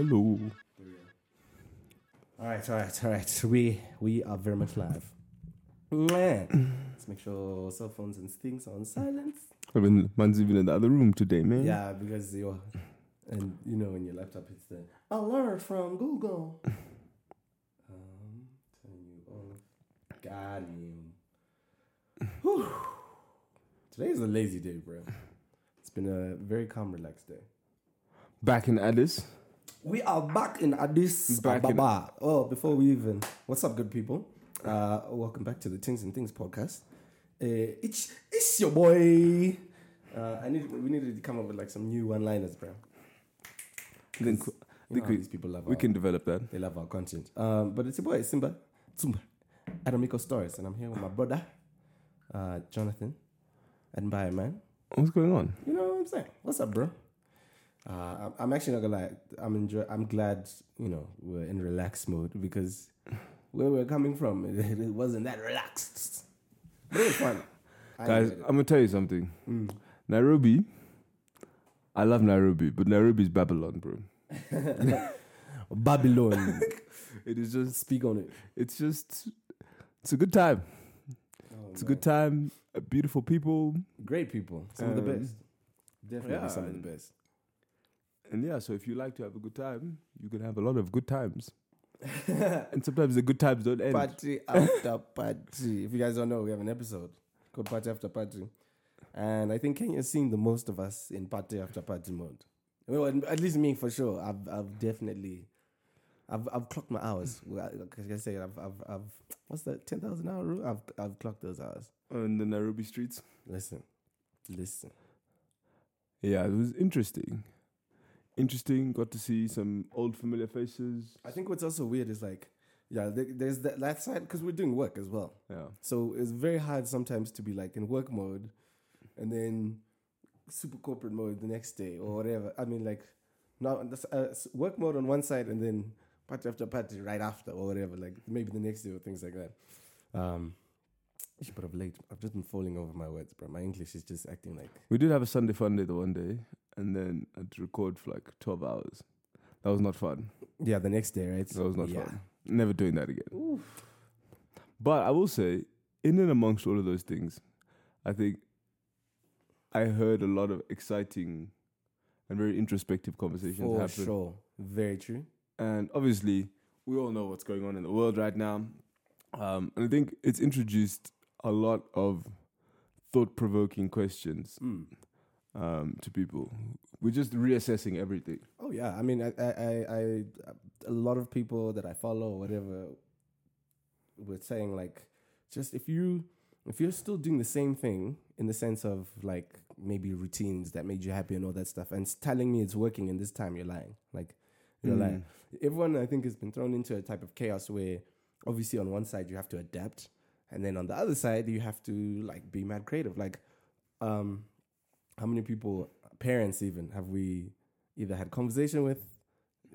Hello. All right, all right, all right. We we are very much live. Man, let's make sure cell phones and things are on silence. I mean, man's even in the other room today, man. Yeah, because you're, and you know, in your laptop, it's the alert from Google. Um, turn you off. Got him. Today is a lazy day, bro. It's been a very calm, relaxed day. Back in Addis. We are back in Addis Back in- Ababa. Oh, before we even, what's up, good people? Uh, welcome back to the Things and Things podcast. Uh, it's it's your boy. Uh, I need we needed to come up with like some new one-liners, bro. I think, You I think know we, these people love we our, can develop that. they love our content. Um, but it's your boy Simba Tsumba Adamiko Stories, and I'm here with my brother, uh, Jonathan, and bye, man. What's going on? You know what I'm saying? What's up, bro? Uh, I'm- actually not gonna lie. I'm enjoy. I'm glad you know we're in relaxed mode because where we're coming from, it, it wasn't that relaxed. But it was fun. I Guys. I'm to tell you something. Mm. Nairobi, I love Nairobi, but Nairobi is Babylon, bro. Babylon. It is just, Speak on it. it's just, it's a good time. Oh, It's a good time. uh, Beautiful people. Great people. Some of the Um, best. Definitely yeah, some of the best. And yeah, so if you like to have a good time, you can have a lot of good times. and sometimes the good times don't end. Party after party. If you guys don't know, we have an episode called Party After Party. And I think Kenya's seen the most of us in party after party mode. Well, at least me for sure. I've I've definitely I've I've clocked my hours. Like I say, I've I've I've what's the ten thousand hour rule? I've I've clocked those hours. on the Nairobi streets. Listen, listen. Yeah, it was interesting. Interesting. Got to see some old familiar faces. I think what's also weird is like, yeah, there's that, that side because we're doing work as well. Yeah. So it's very hard sometimes to be like in work mode and then super corporate mode the next day or whatever. I mean, like, now uh, work mode on one side and then party after party right after or whatever, like maybe the next day or things like that. Um, but of late, I've just been falling over my words, bro. My English is just acting like. We did have a Sunday fun day the one day, and then I had to record for like 12 hours. That was not fun. Yeah, the next day, right? That was not yeah. fun. Never doing that again. But I will say, in and amongst all of those things, I think I heard a lot of exciting and very introspective conversations For happen. sure. Very true. And obviously, we all know what's going on in the world right now. Um, and I think it's introduced a lot of thought provoking questions Mm. um, to people. We're just reassessing everything. Oh yeah, I mean, I, I, I, I, a lot of people that I follow, or whatever, were saying like, just if you, if you're still doing the same thing in the sense of like maybe routines that made you happy and all that stuff, and telling me it's working, and this time you're lying, like, you're Mm. lying. Everyone, I think, has been thrown into a type of chaos where, obviously, on one side you have to adapt, and then on the other side you have to like be mad creative. Like, um, how many people, parents even, have we either had conversation with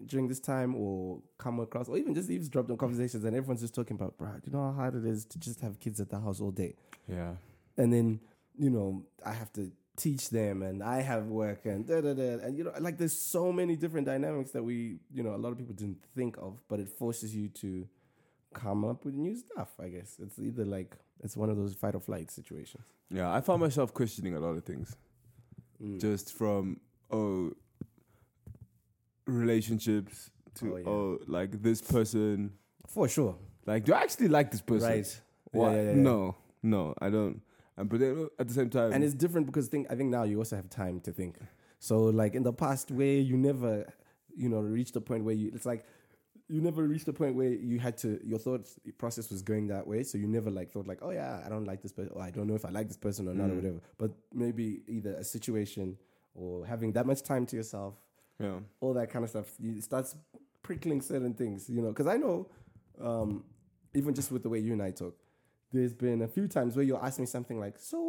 during this time or come across or even just eavesdropped on conversations and everyone's just talking about, bro, you know how hard it is to just have kids at the house all day. Yeah. And then, you know, I have to teach them and I have work and da da da. And, you know, like there's so many different dynamics that we, you know, a lot of people didn't think of, but it forces you to come up with new stuff, I guess. It's either like, it's one of those fight or flight situations. Yeah. I found myself questioning a lot of things. Mm. Just from, oh, relationships to, Oh, oh, like this person. For sure. Like, do I actually like this person? Right. Why? Yeah, yeah, yeah. No, no, I don't. And but at the same time, and it's different because think I think now you also have time to think. So like in the past where you never, you know, reached the point where you it's like you never reached the point where you had to your thought process was going that way. So you never like thought like, oh yeah, I don't like this person or I don't know if I like this person or not or Mm. whatever. But maybe either a situation or having that much time to yourself, yeah, all that kind of stuff, you it starts prickling certain things, you know. Because I know, um, even just with the way you and I talk, there's been a few times where you'll ask me something like, "So,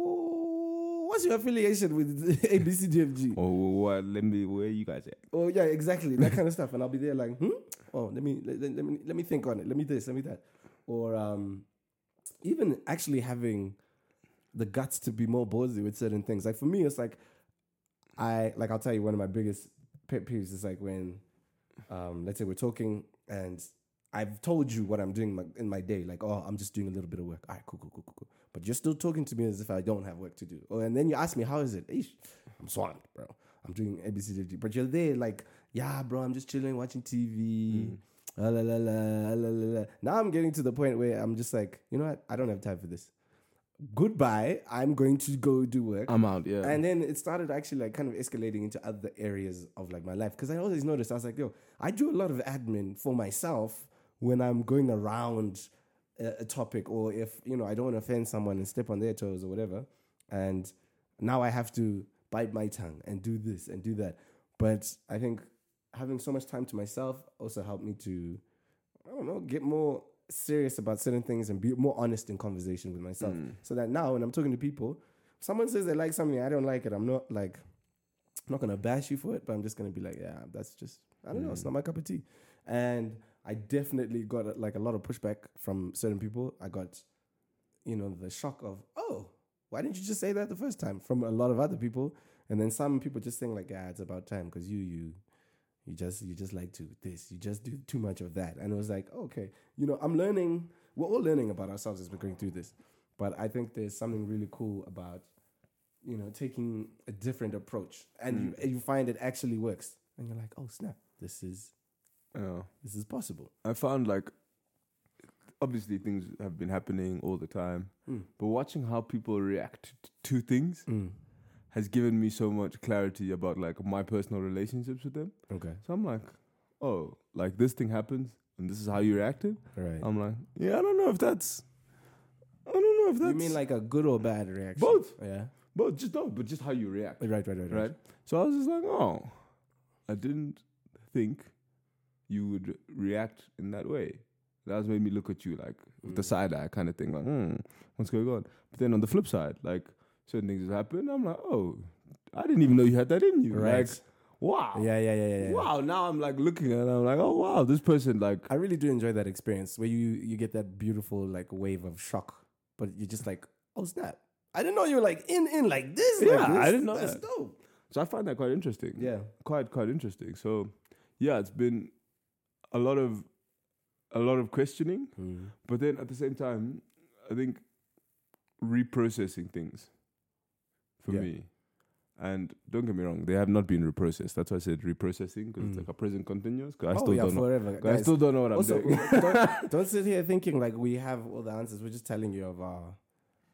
what's your affiliation with ABCDFG?" Oh, what? Let me. Where you guys at? Oh yeah, exactly that kind of stuff, and I'll be there like, "Hmm? Oh, let me let, let- me let me think on it. Let me this, let me that," or um, even actually having the guts to be more ballsy with certain things. Like for me, it's like I like I'll tell you one of my biggest pet peeves is like when um, let's say we're talking and I've told you what I'm doing my, in my day, like, oh, I'm just doing a little bit of work. All right, cool, cool, cool, cool, cool. But you're still talking to me as if I don't have work to do. Oh, and then you ask me, how is it? Eesh, I'm swamped, bro. I'm doing ABCD. But you're there, like, yeah, bro, I'm just chilling, watching TV. Mm. La, la, la, la, la, la, la. Now I'm getting to the point where I'm just like, you know what? I don't have time for this. Goodbye. I'm going to go do work. I'm out. Yeah. And then it started actually like kind of escalating into other areas of like my life. Cause I always noticed, I was like, yo, I do a lot of admin for myself when I'm going around a, a topic or if, you know, I don't want to offend someone and step on their toes or whatever. And now I have to bite my tongue and do this and do that. But I think having so much time to myself also helped me to, I don't know, get more serious about certain things and be more honest in conversation with myself. Mm. So that now when I'm talking to people, someone says they like something, I don't like it. I'm not like, I'm not gonna bash you for it, but I'm just gonna be like, yeah, that's just, I don't know, it's mm. not my cup of tea. And I definitely got like a lot of pushback from certain people. I got, you know, the shock of, oh, why didn't you just say that the first time? From a lot of other people, and then some people just saying like, yeah, it's about time because you, you, you just, you just like to this, you just do too much of that, and it was like, okay, you know, I'm learning. We're all learning about ourselves as we're going through this, but I think there's something really cool about, you know, taking a different approach, and you, mm. you find it actually works, and you're like, oh snap, this is yeah. this is possible. I found like obviously things have been happening all the time, Mm. but watching how people react to things has given me so much clarity about like my personal relationships with them. Okay, So I'm like, oh, like this thing happens and this is how you reacted. right. I'm like, yeah, I don't know if that's, I don't know if that's. you mean like a good or bad reaction? Both. Yeah. but just no, but just how you react, Right, right, right, right. right? So I was just like, oh, I didn't think you would react in that way. That's made me look at you like with the Mm. side eye kind of thing, like, hmm, what's going on? But then on the flip side, like certain things happen, I'm like, oh, I didn't even know you had that in you. Right. Like, wow. Yeah, yeah, yeah, yeah. yeah. Wow. Now I'm like looking at it, I'm like, oh wow, this person like I really do enjoy that experience where you you get that beautiful like wave of shock, but you're just like, oh snap! I didn't know you were like in in like this. like Yeah, I didn't know That's that. dope. so I find that quite interesting. Yeah. Quite quite interesting. So yeah, it's been a lot of a lot of questioning, but then at the same time, I think reprocessing things for Yeah. me. And don't get me wrong, they have not been reprocessed. That's why I said reprocessing because Mm. it's like a present continuous. Because I oh still yeah, don't know. forever. 'cause I still don't know what I'm doing. don't, don't sit here thinking like we have all the answers. We're just telling you of our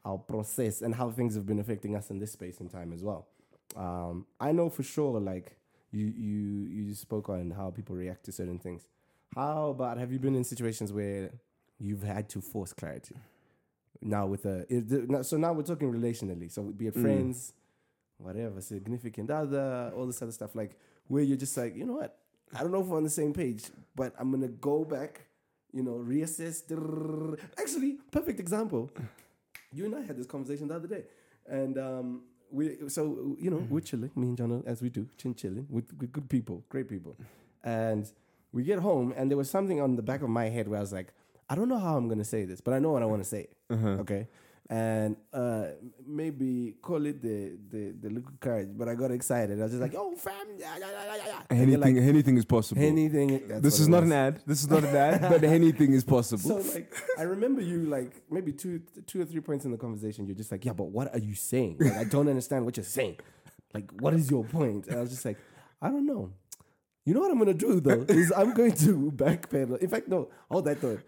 our process and how things have been affecting us in this space and time as well. Um, I know for sure, like you you you spoke on how people react to certain things. How about have you been in situations where you've had to force clarity? Now with a is the- now- so now we're talking relationally. So be it Mm. friends, whatever, significant other, all this other stuff. Like where you're just like, you know what? I don't know if we're on the same page, but I'm gonna go back, you know, reassess. Actually, perfect example. You and I had this conversation the other day, and um, we so you know we're chilling, me and John, as we do, chin chilling with, with good people, great people, and we get home, and there was something on the back of my head where I was like, I don't know how I'm gonna say this, but I know what I want to say. Uh-huh. Okay. And uh, maybe call it the, the the little courage, but I got excited. I was just like, "Oh, fam, yeah, yeah, yeah, yeah, yeah." Anything, like, anything is possible. anything. this is not was. an ad. This is not an ad, but anything is possible. So like, I remember you like maybe two two or three points in the conversation. You're just like, "Yeah, but what are you saying? Like, I don't understand what you're saying. Like, what is your point?" And I was just like, "I don't know." You know what I'm gonna do though is I'm going to backpedal. In fact, no, hold that thought.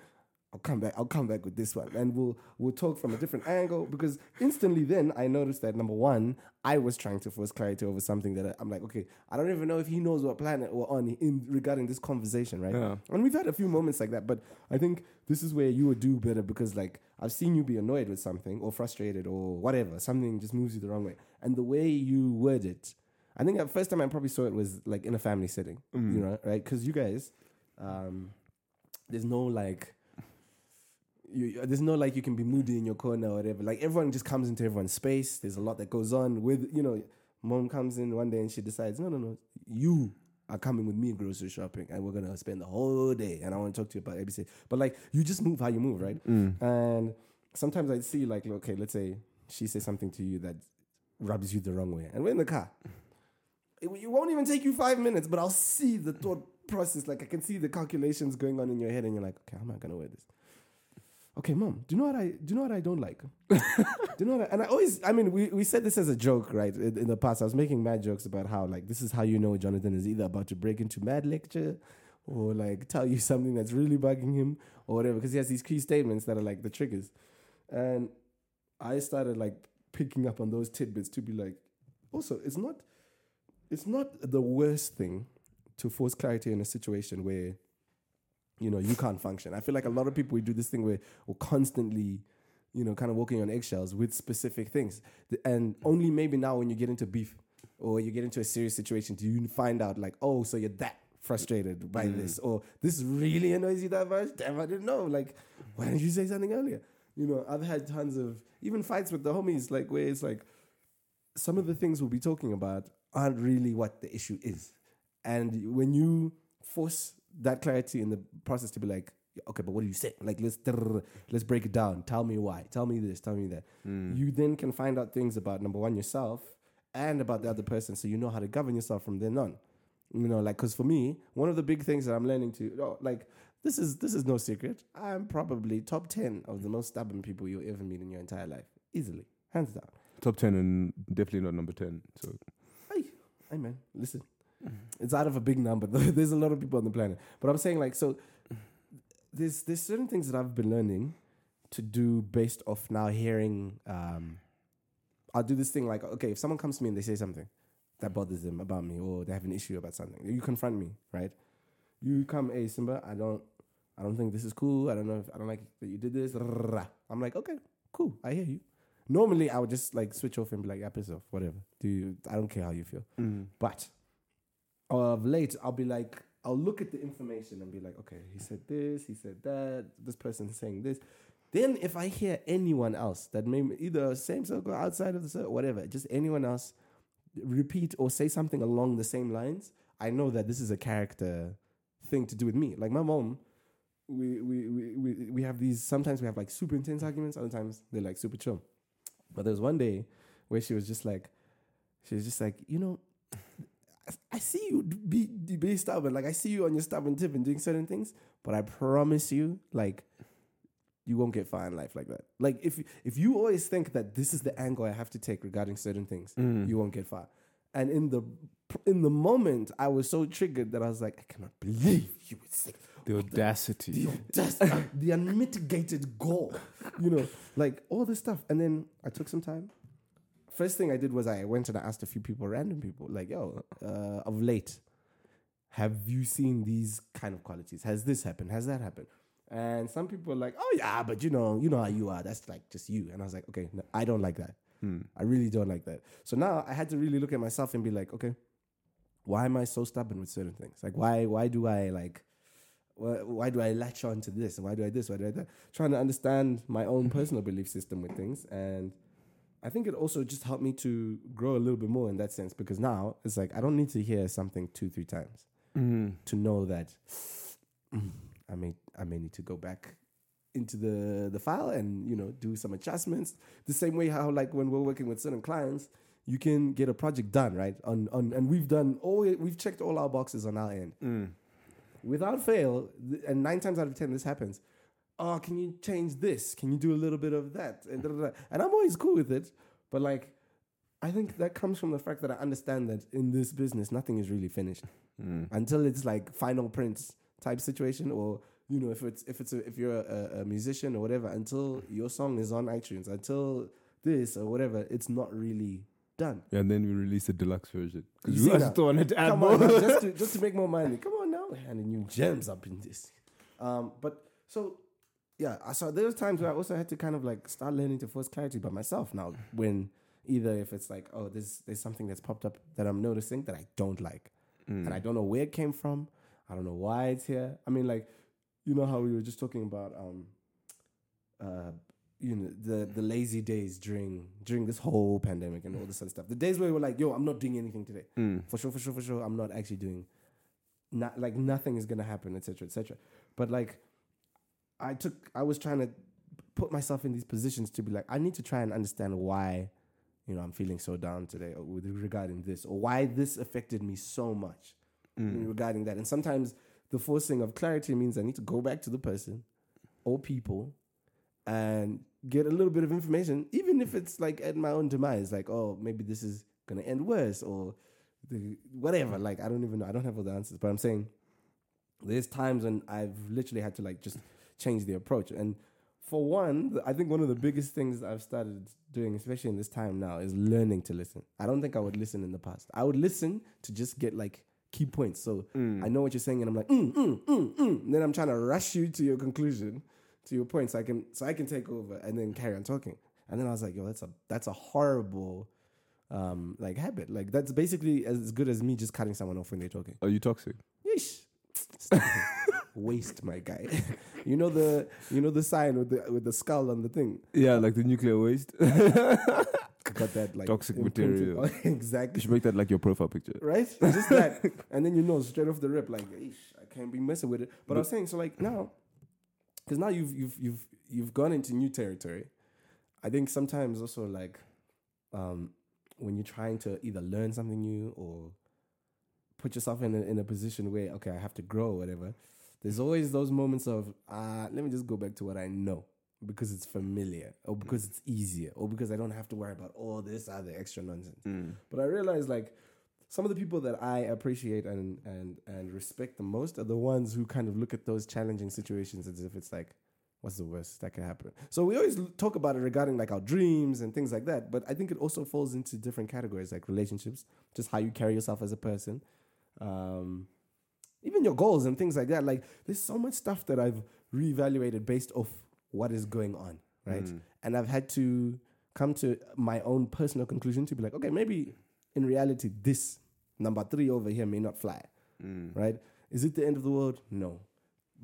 I'll come back. I'll come back with this one, and we'll we'll talk from a different angle because instantly then I noticed that number one, I was trying to force clarity over something that I, I'm like, okay, I don't even know if he knows what planet we're on in regarding this conversation, right? Yeah. And we've had a few moments like that, but I think this is where you would do better because like I've seen you be annoyed with something or frustrated or whatever, something just moves you the wrong way, and the way you word it. I think the first time I probably saw it was like in a family setting, you know, right? Because you guys, um, there's no like, you, there's no like you can be moody in your corner or whatever. Like everyone just comes into everyone's space. There's a lot that goes on with you know. Mom comes in one day and she decides, no, no, no, you are coming with me grocery shopping and we're gonna spend the whole day and I want to talk to you about ABC. But like you just move how you move, right? And sometimes I'd see like, okay, let's say she says something to you that rubs you the wrong way, and we're in the car. It, it won't even take you five minutes, but I'll see the thought process. Like I can see the calculations going on in your head, and you're like, okay, how am I gonna wear this? Okay, mom, do you know what I do? You know what I don't like? do you know what? I, and I always, I mean, we, we said this as a joke, right? In, in the past, I was making mad jokes about how like this is how you know Jonathan is either about to break into mad lecture, or like tell you something that's really bugging him, or whatever, because he has these key statements that are like the triggers, and I started like picking up on those tidbits to be like, also, it's not, it's not the worst thing to force clarity in a situation where you know you can't function. I feel like a lot of people we do this thing where we're constantly, you know, kind of walking on eggshells with specific things, and only maybe now when you get into beef or you get into a serious situation do you find out like, oh, so you're that frustrated by mm. this, or this really annoys you that much. Damn, I didn't know. Like, why didn't you say something earlier? You know, I've had tons of even fights with the homies, like where it's like some of the things we'll be talking about aren't really what the issue is. And when you force that clarity in the process to be like, okay, but what do you say? Like, let's let's break it down. Tell me why. Tell me this. Tell me that. Hmm. You then can find out things about number one yourself and about the other person, so you know how to govern yourself from then on. You know, like, because for me, one of the big things that I'm learning to, oh, like, this is this is no secret. I'm probably top ten of the most stubborn people you'll ever meet in your entire life, easily, hands down. Top ten and definitely not number ten. So Hey, man, listen. It's out of a big number. There's a lot of people on the planet. But I'm saying like so there's there's certain things that I've been learning to do based off now hearing um I'll do this thing like okay, if someone comes to me and they say something that bothers them about me or they have an issue about something, you confront me, right? You come, hey Simba, I don't I don't think this is cool. I don't know if I don't like that you did this. I'm like, okay, cool, I hear you. Normally I would just like switch off and be like, yeah, piss off, whatever. Do you I don't care how you feel. Mm. But of late, I'll be like, I'll look at the information and be like, okay, he said this, he said that, this person's saying this. Then if I hear anyone else that may either same circle, outside of the circle, whatever, just anyone else repeat or say something along the same lines, I know that this is a character thing to do with me. Like my mom, we we we we, we have these sometimes we have like super intense arguments, other times they're like super chill. But there was one day where she was just like, she was just like, you know, I- see you be be stubborn. Like I see you on your stubborn tip and doing certain things, but I promise you, like, you won't get far in life like that. Like if if you always think that this is the angle I have to take regarding certain things, mm. you won't get far. And in the in the moment, I was so triggered that I was like, I cannot believe you would say the audacity. the audacity, the unmitigated gall, you know, like all this stuff. And then I took some time. First thing I did was I went and I asked a few people, random people, like, yo, uh, of late, have you seen these kind of qualities? Has this happened? Has that happened? And some people were like, oh yeah, but you know, you know how you are. That's like just you. And I was like, okay, no, I don't like that. I really don't like that. So now I had to really look at myself and be like, okay, why am I so stubborn with certain things? Like why why do I like why, why do I latch on to this? Why do I this? Why do I that? Trying to understand my own personal belief system with things. And I think it also just helped me to grow a little bit more in that sense because now it's like I don't need to hear something two, three times to know that mm, I may I may need to go back into the the file and you know do some adjustments. The same way how like when we're working with certain clients, you can get a project done right on on and we've done all we've checked all our boxes on our end without fail. And nine times out of ten, this happens. Oh, can you change this? Can you do a little bit of that? And, da, da, da. and I'm always cool with it, but like. I think that comes from the fact that I understand that in this business, nothing is really finished hmm. until it's like final prints type situation, or you know, if it's if it's a, if you're a, a musician or whatever, until your song is on iTunes, until this or whatever, it's not really done. Yeah, and then we released the deluxe version because we just wanted to add Come more. on, just to just to make more money. Come on we're handing you gems up in this. Um, but so yeah, I saw there was times where I also had to kind of like start learning to force clarity by myself now. When either if it's like, oh, there's there's something that's popped up that I'm noticing that I don't like, and I don't know where it came from. I don't know why it's here. I mean, like, you know how we were just talking about um, uh, you know, the the lazy days during during this whole pandemic and all this other stuff. The days where we were like, yo, I'm not doing anything today. For sure, for sure, for sure. I'm not actually doing not like nothing is gonna happen, etc. etc. But like I took I was trying to put myself in these positions to be like, I need to try and understand why, you know, I'm feeling so down today with regarding this, or why this affected me so much. Mm. regarding that. And sometimes the forcing of clarity means I need to go back to the person or people and get a little bit of information, even if it's like at my own demise, like, oh, maybe this is gonna end worse or the, whatever. Like, I don't even know. I don't have all the answers, but I'm saying there's times when I've literally had to like just change the approach. And for one, I think one of the biggest things I've started doing, especially in this time now, is learning to listen. I don't think I would listen in the past. I would listen to just get like key points. So I know what you're saying, and I'm like, mm, mm, mm, mm. Then I'm trying to rush you to your conclusion, to your point, so I can so I can take over and then carry on talking. And then I was like, yo, that's a that's a horrible um like habit. Like that's basically as good as me just cutting someone off when they're talking. Are you toxic? Yeesh. Waste, my guy. you know the you know the sign with the with the skull on the thing. Yeah, like the nuclear waste. Got that like Toxic material. exactly. You should make that like your profile picture. Right? Just that. and then you know straight off the rip, like, Eesh, I can't be messing with it. But I was saying, so like now, because now you've you've you've you've gone into new territory. I think sometimes also like um when you're trying to either learn something new or put yourself in a, in a position where okay I have to grow or whatever. There's always those moments of uh let me just go back to what I know because it's familiar or because it's easier or because I don't have to worry about all this other extra nonsense. But I realize like some of the people that I appreciate and and and respect the most are the ones who kind of look at those challenging situations as if it's like what's the worst that can happen. So we always talk about it regarding like our dreams and things like that, but I think it also falls into different categories like relationships, just how you carry yourself as a person. Um even your goals and things like that. Like there's so much stuff that I've reevaluated based off what is going on, right? And I've had to come to my own personal conclusion to be like, okay, maybe in reality, this number three over here may not fly, right? Is it the end of the world? No.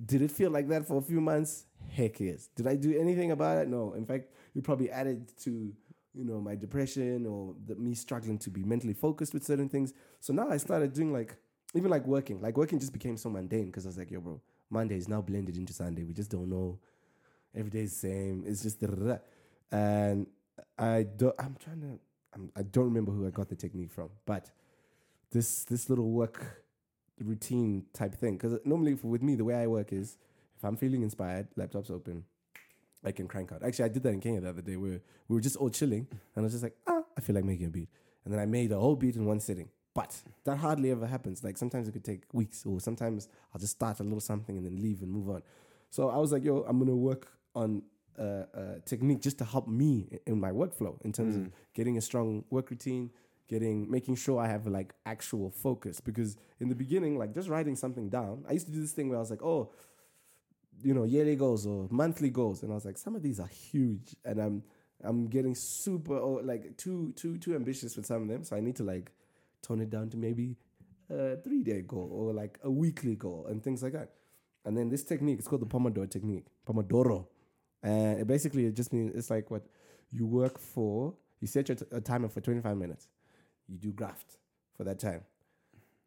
Did it feel like that for a few months? Heck yes. Did I do anything about it? No. In fact, it probably added to you know my depression or the, me struggling to be mentally focused with certain things. So now I started doing like even like working. Like working just became so mundane because I was like, yo, bro, Monday is now blended into Sunday. We just don't know. Every day is the same. It's just da-da-da. and I don't. I'm trying to. I'm, I don't remember who I got the technique from, but this this little work routine type thing. Because normally for, with me, the way I work is if I'm feeling inspired, laptop's open, I can crank out. Actually, I did that in Kenya the other day where we were just all chilling, and I was just like, ah, I feel like making a beat, and then I made a whole beat in one sitting. But that hardly ever happens. Like sometimes it could take weeks, or sometimes I'll just start a little something and then leave and move on. So I was like, yo, I'm gonna work on a, a technique just to help me in my workflow in terms of mm. getting a strong work routine, getting making sure I have like actual focus. Because in the beginning, like just writing something down, I used to do this thing where I was like, oh, you know, yearly goals or monthly goals, and I was like, some of these are huge, and I'm I'm getting super oh, like too too too ambitious with some of them, so I need to like tone it down to maybe a three day goal or like a weekly goal and things like that. And then this technique, it's called the Pomodoro technique, Pomodoro, and it basically it just means it's like what you work for. You set your t- a timer for 25 minutes. You do graft for that time.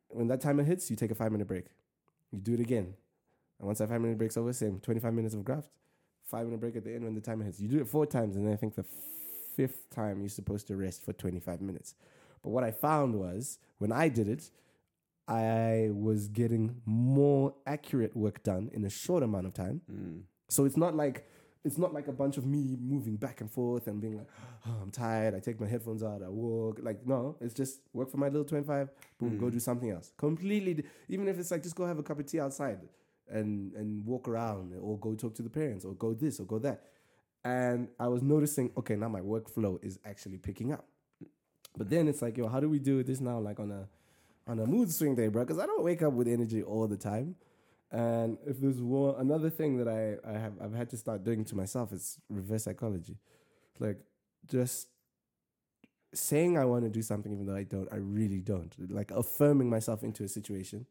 When that timer hits, you take a five minute break. You do it again. And once that five minute break's over, same 25 minutes of graft, five minute break at the end when the timer hits. You do it four times, and then I think the fifth time you're supposed to rest for 25 minutes. But what I found was when I did it, I was getting more accurate work done in a short amount of time. Mm. So it's not like it's not like a bunch of me moving back and forth and being like, oh, I'm tired. I take my headphones out. I walk. Like no, it's just work for my little 25. Boom, go mm. do something else. Completely. Even if it's like just go have a cup of tea outside and and walk around or go talk to the parents or go this or go that. And I was noticing, okay, now my workflow is actually picking up. But then it's like, yo, how do we do this now? Like on a on a mood swing day, bro? Because I don't wake up with energy all the time. And if there's one another thing that I, I have I've had to start doing to myself is reverse psychology. Like just saying I want to do something even though I don't, I really don't. Like affirming myself into a situation.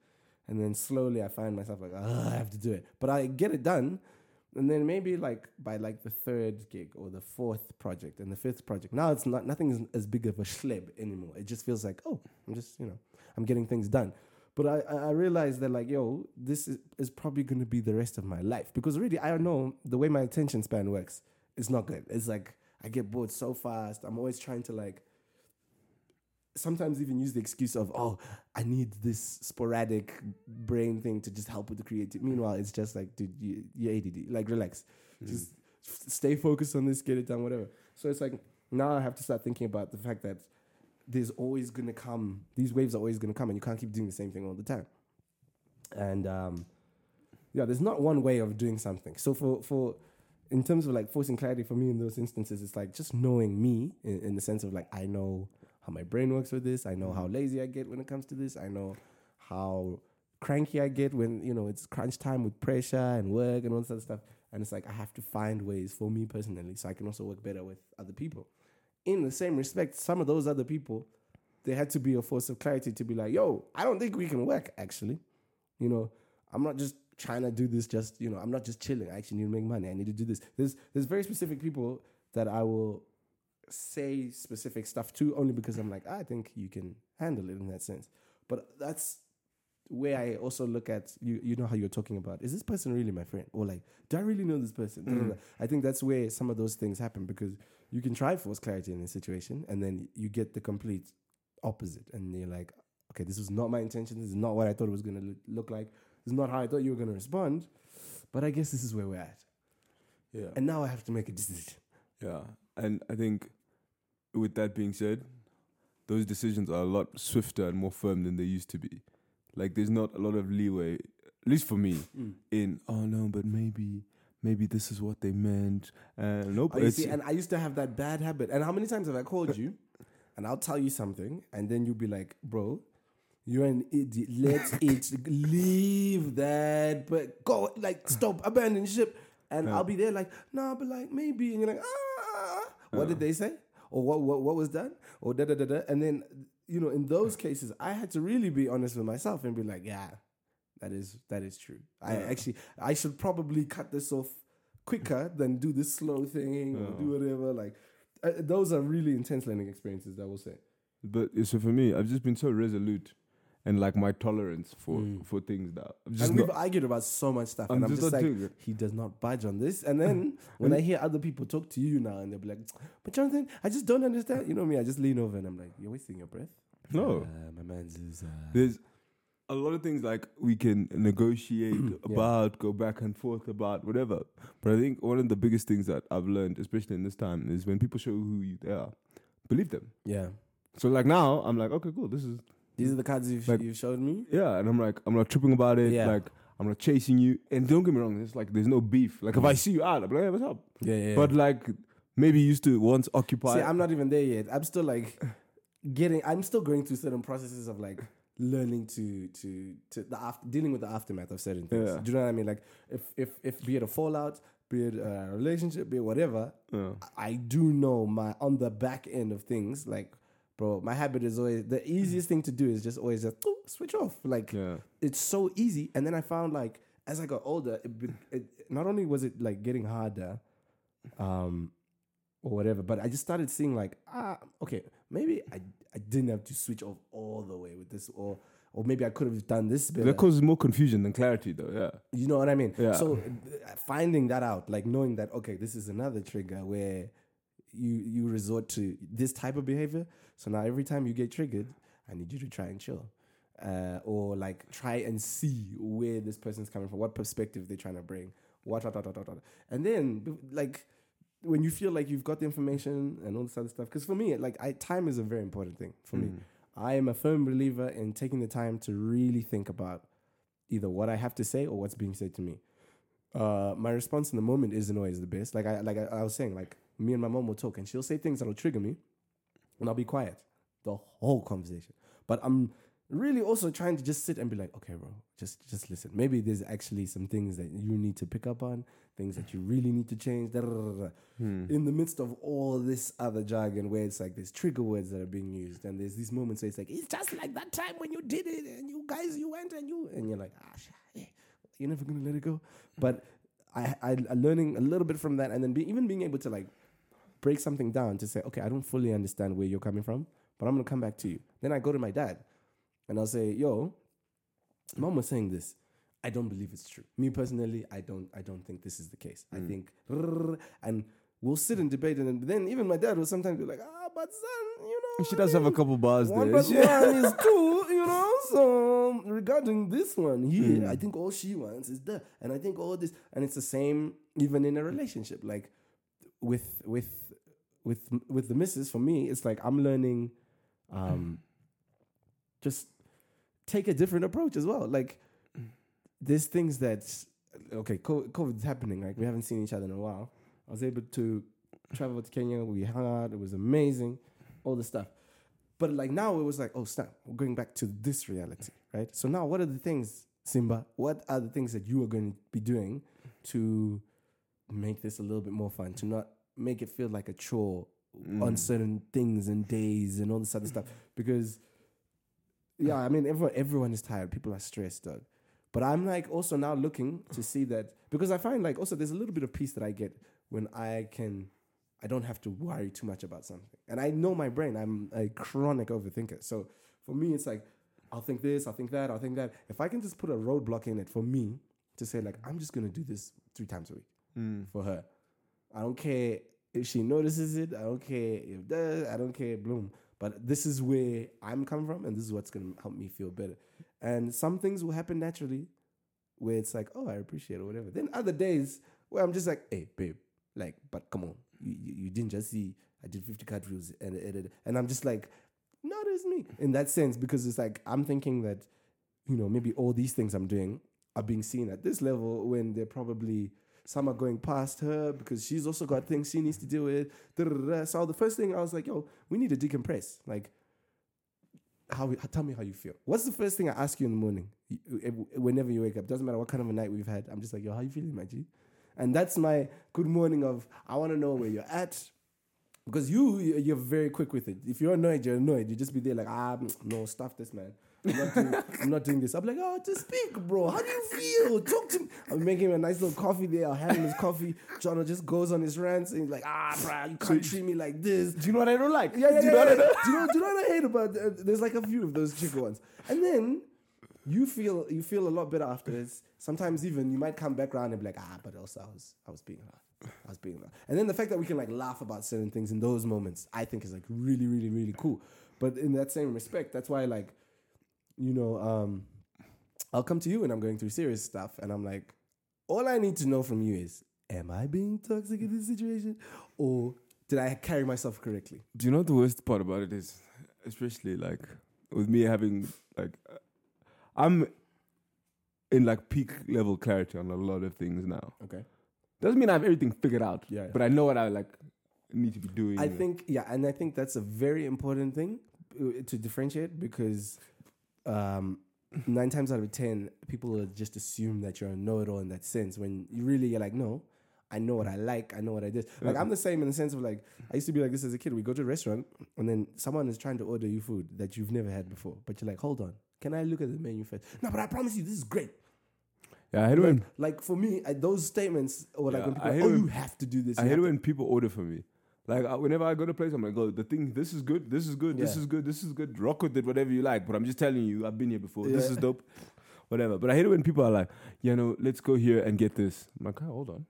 And then slowly I find myself like, I have to do it. But I get it done. And then maybe like by like the third gig or the fourth project and the fifth project, now it's not nothing is as big of a schleb anymore. It just feels like, oh, I'm just, you know, I'm getting things done. But I, I realized that like, yo, this is, is probably gonna be the rest of my life. Because really I don't know the way my attention span works, it's not good. It's like I get bored so fast. I'm always trying to like sometimes even use the excuse of, oh, I need this sporadic brain thing to just help with the creative. Meanwhile, it's just like, dude, you, you're ADD. Like, relax. Hmm. Just stay focused on this, get it done, whatever. So it's like, now I have to start thinking about the fact that there's always going to come, these waves are always going to come, and you can't keep doing the same thing all the time. And um, yeah, there's not one way of doing something. So for, for, in terms of like forcing clarity for me in those instances, it's like just knowing me in, in the sense of like, I know how my brain works with this. I know how lazy I get when it comes to this. I know how cranky I get when, you know, it's crunch time with pressure and work and all other stuff. And it's like I have to find ways for me personally so I can also work better with other people. In the same respect, some of those other people, they had to be a force of clarity to be like, yo, I don't think we can work actually. You know, I'm not just trying to do this just, you know, I'm not just chilling. I actually need to make money. I need to do this. There's there's very specific people that I will say specific stuff to only because I'm like, I think you can handle it in that sense. But that's where I also look at you. You know how you're talking about is this person really my friend, or like, do I really know this person? Mm. I think that's where some of those things happen because you can try force clarity in a situation, and then you get the complete opposite, and you're like, okay, this was not my intention. This is not what I thought it was going to look like. This is not how I thought you were going to respond. But I guess this is where we're at, Yeah. and now I have to make a decision. Yeah, and I think with that being said, those decisions are a lot swifter and more firm than they used to be. Like there's not a lot of leeway, at least for me, Mm. in oh no, but maybe maybe this is what they meant. And nope, Oh, you see, and I used to have that bad habit. And how many times have I called you and I'll tell you something, and then you'll be like, bro, you're an idiot. Let it leave that, but go, like, stop, abandon ship. And Yeah. I'll be there, like, no, but like, maybe. And you're like, ah, what did they say? Or what, what, what was done? Or da da da da. And then, you know, in those cases, I had to really be honest with myself and be like, yeah, that is that is true. I actually I should probably cut this off quicker than do this slow thing or do whatever. Like uh, those are really intense learning experiences. I will say. but so for me, I've just been so resolute, and like my tolerance for Mm. for things that I'm just and we've not. argued about so much stuff, I'm and I'm just just, like, he does not budge on this. And then when I hear other people talk to you now, and they'll be like, "But Jonathan, I just don't understand." You know me? I just lean over and I'm like, "You're wasting your breath." No. uh, my man's is. Uh, There's a lot of things like we can negotiate about, go back and forth about, whatever. But I think one of the biggest things that I've learned, especially in this time, is when people show who you, they are, believe them. yeah, So like now, I'm like, okay, cool. This is these are the cards you've, Like- you've showed me. yeah, and I'm like, I'm not tripping about it. Yeah. Like I'm not chasing you. And don't get me wrong, it's like there's no beef. Like if I see you out, I'm like, hey, what's up? Yeah, yeah. But like maybe you used to once occupy. See, I'm not even there yet. I'm still like getting. I'm still going through certain processes of like learning to to to the after, dealing with the aftermath of certain things. Yeah. Do you know what I mean? Like if if if be it a fallout, be it a relationship, be it whatever, Yeah. I do know my on the back end of things. Like, bro, my habit is always the easiest thing to do is just always just switch off. Like yeah. it's so easy. And then I found like as I got older, it, it not only was it like getting harder, um, or whatever, but I just started seeing like ah, okay, maybe I I didn't have to switch off all the way with this, or or maybe I could have done this better. That causes more confusion than clarity, though. Yeah. You know what I mean? Yeah. So uh, finding that out, like knowing that okay, this is another trigger where you you resort to this type of behavior. So now every time you get triggered, I need you to try and chill. Uh, or like try and see where this person's coming from, what perspective they're trying to bring, what, what, what, what, what, what. and then like when you feel like you've got the information and all this other stuff. Because for me, like I, time is a very important thing for me. Mm. I am a firm believer in taking the time to really think about either what I have to say or what's being said to me. Uh, my response in the moment isn't always the best. Like I like I, I was saying, like me and my mom will talk and she'll say things that'll trigger me, and I'll be quiet the whole conversation. But I'm really also trying to just sit and be like, okay, bro, just just listen. Maybe there's actually some things that you need to pick up on, things that you really need to change. Hmm. in the midst of all this other jargon where it's like there's trigger words that are being used and there's these moments where it's like it's just like that time when you did it and you guys you went and you and you're like ah shit, eh, you're never gonna let it go but I, I I'm learning a little bit from that and then be, even being able to like break something down to say okay I don't fully understand where you're coming from but I'm gonna come back to you then I go to my dad and I'll say yo mom was saying this I don't believe it's true. Me personally, I don't. I don't think this is the case. I think, and we'll sit and debate, and then even my dad will sometimes be like, "Ah, but son, you know, She I does have a couple bars one there. plus one is two, you know. So regarding this one here, Mm. I think all she wants is that, and I think all this, and it's the same even in a relationship. Like with with with with the missus, for me, it's like I'm learning, um, just take a different approach as well. Like there's things that okay, co- COVID's happening. Like we haven't seen each other in a while. I was able to travel to Kenya. We hung out. It was amazing. All the stuff. But like now it was like, oh snap, we're going back to this reality, right? So now what are the things, Simba? What are the things that you are going to be doing to make this a little bit more fun? To not make it feel like a chore mm. on certain things and days and all this other stuff. Because yeah, I mean everyone everyone is tired. People are stressed, dog. But I'm like also now looking to see that because I find like also there's a little bit of peace that I get when I can I don't have to worry too much about something. And I know my brain, I'm a chronic overthinker. So for me it's like I'll think this, I'll think that, I'll think that. If I can just put a roadblock in it for me to say like I'm just gonna do this three times a week Mm. for her. I don't care if she notices it. I don't care if that. I don't care. Bloom. But this is where I'm coming from, and this is what's gonna help me feel better. And some things will happen naturally, where it's like, oh, I appreciate it, or whatever. Then other days where I'm just like, hey, babe, like, but come on, you you, you didn't just see I did 50 cut views and and, and I'm just like, notice me in that sense because it's like I'm thinking that, you know, maybe all these things I'm doing are being seen at this level when they're probably some are going past her because she's also got things she needs to deal with. So the first thing I was like, yo, we need to decompress. Like, how? Tell me how you feel. What's the first thing I ask you in the morning? Whenever you wake up, doesn't matter what kind of a night we've had. I'm just like, yo, how you feeling, my G? And that's my good morning of I want to know where you're at. Because you, you're very quick with it. If you're annoyed, you're annoyed. You just be there like, ah, no, stuff this, man. I'm not, doing, I'm not doing this. I'm like, oh, just speak, bro. How do you feel? Talk to me. I'm making him a nice little coffee there. I'll hand him his coffee. John just goes on his rants and he's like, ah, bro, you can't treat me like this. Do you know what I don't like? Yeah, yeah, Do yeah. you know yeah. what I don't- you know? Do you know what I hate about? Uh, there's like a few of those chick ones, and then you feel you feel a lot better after afterwards. Sometimes even you might come back around and be like, ah, but also I was I was being loud. I was being loud. And then the fact that we can like laugh about certain things in those moments, I think is like really, really, really cool. But in that same respect, that's why like, you know, um, I'll come to you when I'm going through serious stuff, and I'm like, all I need to know from you is, am I being toxic in this situation, or did I carry myself correctly? Do you know the worst part about it is? Especially like with me having like, uh, I'm in like peak level clarity on a lot of things now. Okay. Doesn't mean I have everything figured out. Yeah. But I know what I like need to be doing. I think yeah, and I think that's a very important thing uh, to differentiate because um, nine times out of ten, people will just assume that you're a know-it-all in that sense. When you really you're like, no, I know what I like, I know what I did. Like I'm the same in the sense of like I used to be like this as a kid. We go to a restaurant and then someone is trying to order you food that you've never had before, but you're like, hold on, can I look at the menu first? No, but I promise you, this is great. Yeah, I hate when Like for me, I, those statements or like Yeah, when people, I are, hate oh, when- you have to do this. I hate have to-" when people order for me. Like uh, whenever I go to a place, I'm like, "Oh, the thing, this is good, this is good, this Yeah. is good, this is good. Rock with it, whatever you like." But I'm just telling you, I've been here before. This Yeah. is dope, whatever. But I hate it when people are like, "You know, let's go here and get this." I'm like, oh, "Hold on,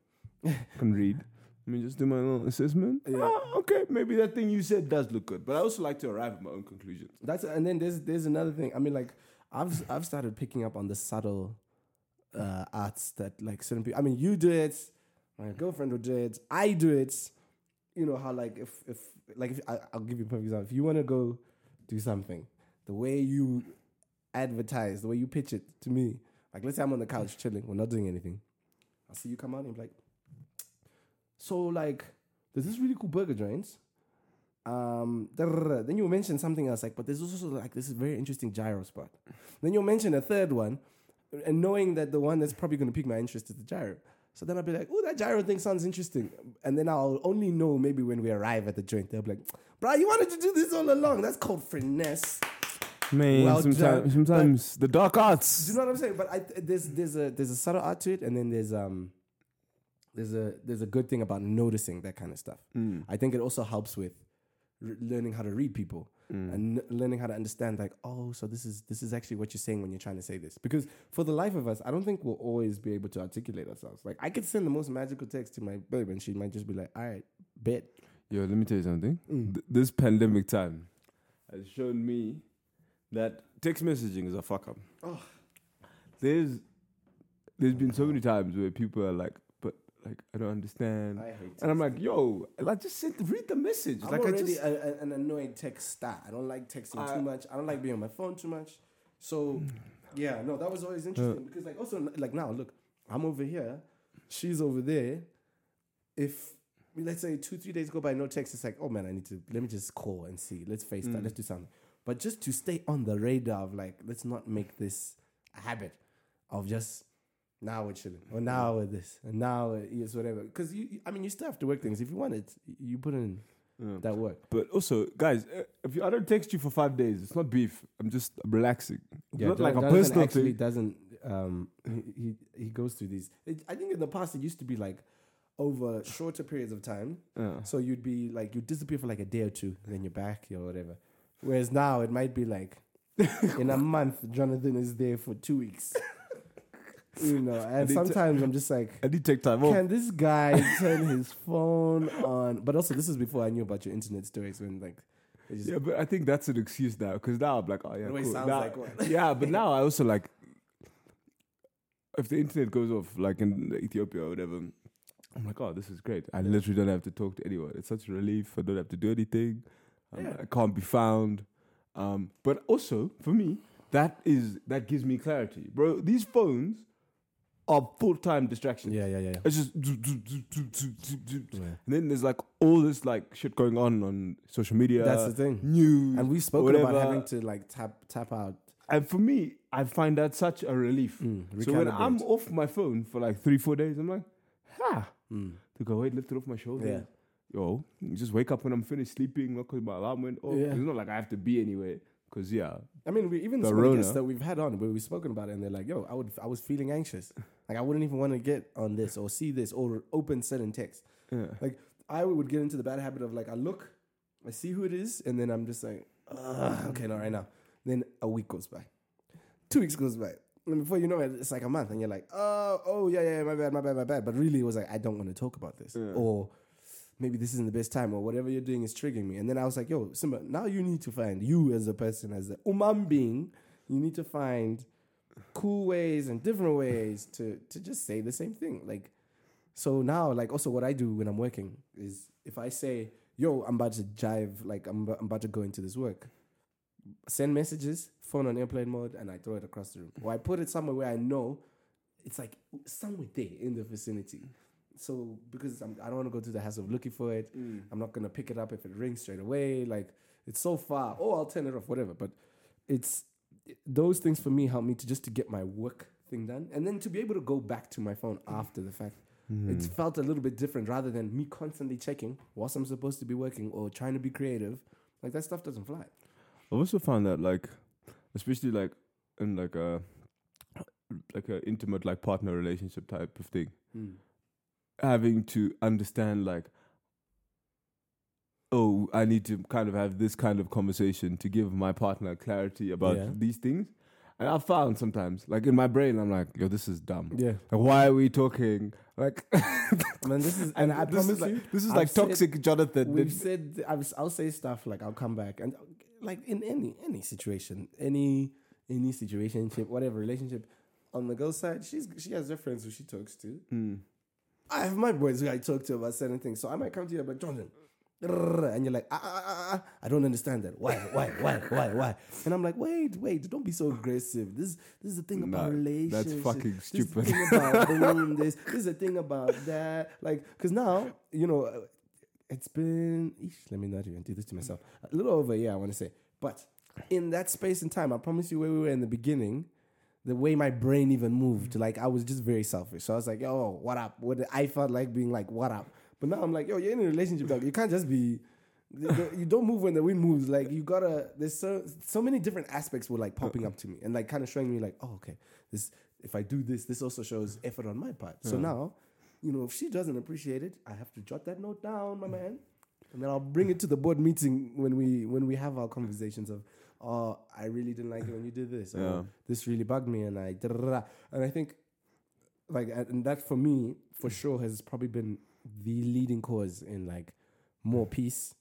I can read. Let me just do my little assessment." Yeah. Oh, okay, maybe that thing you said does look good, but I also like to arrive at my own conclusions. That's and then there's there's another thing. I mean, like I've I've started picking up on the subtle uh, arts that like certain people. I mean, you do it. My girlfriend will do it. I do it. You know how like if if like if I, I'll give you a perfect example. If you want to go do something, the way you advertise, the way you pitch it to me, like let's say I'm on the couch chilling, we're not doing anything. I'll see you come out and be like, so like, there's this really cool burger joint. Um, then you mention something else like, but there's also like this is very interesting gyro spot. Then you'll mention a third one, and knowing that the one that's probably going to pique my interest is the gyro. So then I'll be like, oh, that gyro thing sounds interesting. And then I'll only know maybe when we arrive at the joint. They'll be like, bro, you wanted to do this all along. That's called finesse. Man, Well done, sometimes, sometimes the dark arts. Do you know what I'm saying? But I, there's there's a there's a subtle art to it, and then there's um there's a there's a good thing about noticing that kind of stuff. Mm. I think it also helps with r- learning how to read people Mm. and learning how to understand like oh so this is this is actually what you're saying when you're trying to say this because for the life of us i don't think we'll always be able to articulate ourselves like i could send the most magical text to my babe and she might just be like all right bet Yo, let me tell you something. Mm. Th- this pandemic time has shown me that text messaging is a fuck up. Oh. There's there's been so many times where people are like, like I don't understand. I hate and I'm like, yo, like just sit, read the message. I'm like I already just a, a- an annoyed text stat. I don't like texting I- too much. I don't like being on my phone too much. So, yeah, no, that was always interesting because, like, also, like now, look, I'm over here, she's over there. If let's say two, three days go by, no text, it's like, oh man, I need to let me just call and see. Let's face that. Mm. Let's do something. But just to stay on the radar of like, let's not make this a habit of just now we're chilling or now we're this and now it's whatever. Because you, I mean, you still have to work things. If you want it, you put in Yeah. that work. But also, guys, uh, if you, I don't text you for five days, it's not beef. I'm just relaxing. It's not like a personal actually thing. doesn't. Um, he, he he goes through these. It, I think in the past it used to be like over shorter periods of time. Yeah. So you'd be like you'd disappear for like a day or two, then you're back or whatever. Whereas now it might be like in a month, Jonathan is there for two weeks. you know, and sometimes I'm just like, I need to take time off. can this guy turn his phone on? But also, this is before I knew about your internet stories when like. just- Yeah, but I think that's an excuse now because now I'm like, oh yeah, cool. Now- like yeah, but now I also like, if the internet goes off, like in Ethiopia or whatever, I'm like, oh, this is great. I literally don't have to talk to anyone. It's such a relief. I don't have to do anything. Um, Yeah. I can't be found. Um, but also for me, that is that gives me clarity, bro. These phones are full time distractions. yeah, yeah, yeah. It's just, and then there's like all this like shit going on on social media. That's the thing. news. And we've spoken about having to like tap tap out. And for me, I find that such a relief. Mm, so when. I'm off my phone for like three, four days, I'm like, ha. Mm. To go, wait, lift it off my shoulder. Yeah. Yo, just wake up when I'm finished sleeping, not because my alarm went off. Yeah. It's not like I have to be anywhere. Because, yeah. I mean, we even The guests that we've had on where we've spoken about it, and they're like, "Yo, I would, I was feeling anxious. Like I wouldn't even want to get on this or see this or open certain text. yeah. Like I would get into the bad habit of like I look, I see who it is, and then I'm just like, okay, not right now. Then a week goes by, two weeks goes by, and before you know it, it's like a month, and you're like, oh, oh yeah, yeah, my bad, my bad, my bad. But really, it was like I don't want to talk about this, Yeah. or maybe this isn't the best time, or whatever you're doing is triggering me. And then I was like, yo, Simba, now you need to find you as a person, as a human being, you need to find cool ways and different ways to to just say the same thing, like. So now, like, also what I do when I'm working is if I say, yo, I'm about to jive, like, I'm, I'm about to go into this work, send messages, phone on airplane mode, and I throw it across the room. Or I put it somewhere where I know it's like somewhere there in the vicinity. So because I'm, I don't want to go through the hassle of looking for it, mm. I'm not going to pick it up if it rings straight away. Like, it's so far. Oh, I'll turn it off, whatever. But it's those things for me help me to just to get my work thing done and then to be able to go back to my phone after the fact it hmm. felt a little bit different rather than me constantly checking whilst I'm supposed to be working or trying to be creative. Like that stuff doesn't fly. I've also found that like, especially like in like a like a intimate like partner relationship type of thing, hmm. having to understand like, oh, I need to kind of have this kind of conversation to give my partner clarity about Yeah. these things. And I found sometimes, like in my brain, I'm like, yo, this is dumb. Yeah, Like, why are we talking? Like, man. This is and I this promise is like, you, this is I've like said- toxic Jonathan. we've That- said I was, I'll say stuff like I'll come back and like in any any situation, any any situation, whatever relationship. On the girl side, she's she has her friends who she talks to. Mm. I have my boys who I talk to about certain things. So I might come to you about Jonathan. And you're like, ah, ah, ah, ah, I don't understand that. Why, why, why, why, why? And I'm like, wait, wait, don't be so aggressive. This, this is the thing about that's relationships. That's fucking stupid. This is the thing about boom, this, this is the thing about that. Like, because now, you know, it's been, eesh, let me not even do this to myself. A little over a year, I want to say. But in that space and time, I promise you where we were in the beginning, the way my brain even moved, like I was just very selfish. So I was like, yo, what up? What I felt like being like, what up? But now I'm like, yo, you're in a relationship, dog. You can't just be. You don't move when the wind moves. Like you gotta. There's so so many different aspects were like popping up to me and like kind of showing me like, oh, okay, this if I do this, this also shows effort on my part. So Yeah. now, you know, if she doesn't appreciate it, I have to jot that note down, my man, and then I'll bring it to the board meeting when we when we have our conversations of, oh, I really didn't like it when you did this. Or, Yeah. this really bugged me and I and I think like and that for me for sure has probably been the leading cause in like more peace.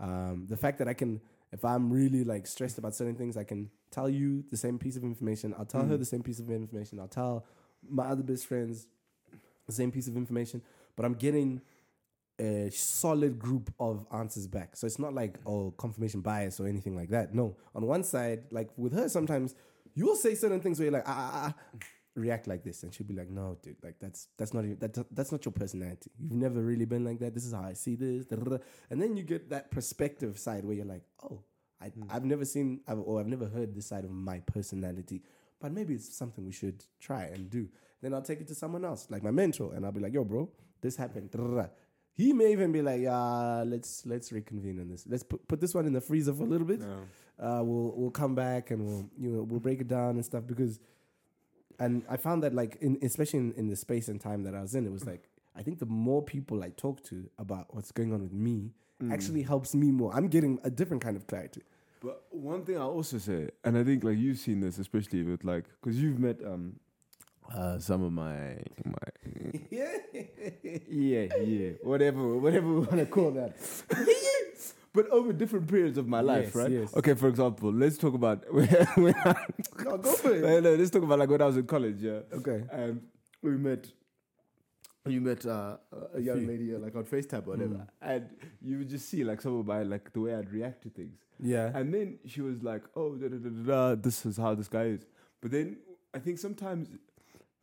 Um, the fact that I can, if I'm really like stressed about certain things, I can tell you the same piece of information. I'll tell her Mm. the same piece of information. I'll tell my other best friends the same piece of information. But I'm getting a solid group of answers back. So it's not like oh confirmation bias or anything like that. No. On one side, like with her, sometimes you will say certain things where you're like ah, ah, ah react like this, and she'll be like, no, dude, like that's that's not even, that that's not your personality. You've never really been like that. This is how I see this, and then you get that perspective side where you're like, oh, I, I've never seen I've, or I've never heard this side of my personality, but maybe it's something we should try and do. Then I'll take it to someone else, like my mentor, and I'll be like, yo, bro, this happened. He may even be like, yeah, let's let's reconvene on this. Let's put, put this one in the freezer for a little bit Yeah. uh, we'll we'll come back and we'll you know we'll break it down and stuff because and I found that like in especially in, in the space and time that I was in, it was like I think the more people I talk to about what's going on with me Mm. actually helps me more. I'm getting a different kind of clarity. But one thing I also say, and I think like you've seen this, especially with like, because you've met um, uh, some of my my yeah. yeah yeah whatever whatever we want to call that. But over different periods of my life, Yes, right? yes. Okay, for example, let's talk about when I, No, go for it. no, let's talk about like when I was in college, yeah. Okay. and we met you met uh, a young lady uh, like on FaceTime or whatever, Mm. and you would just see like some of my like the way I'd react to things. Yeah. And then she was like, "Oh, da, da, da, da, da, this is how this guy is." But then I think sometimes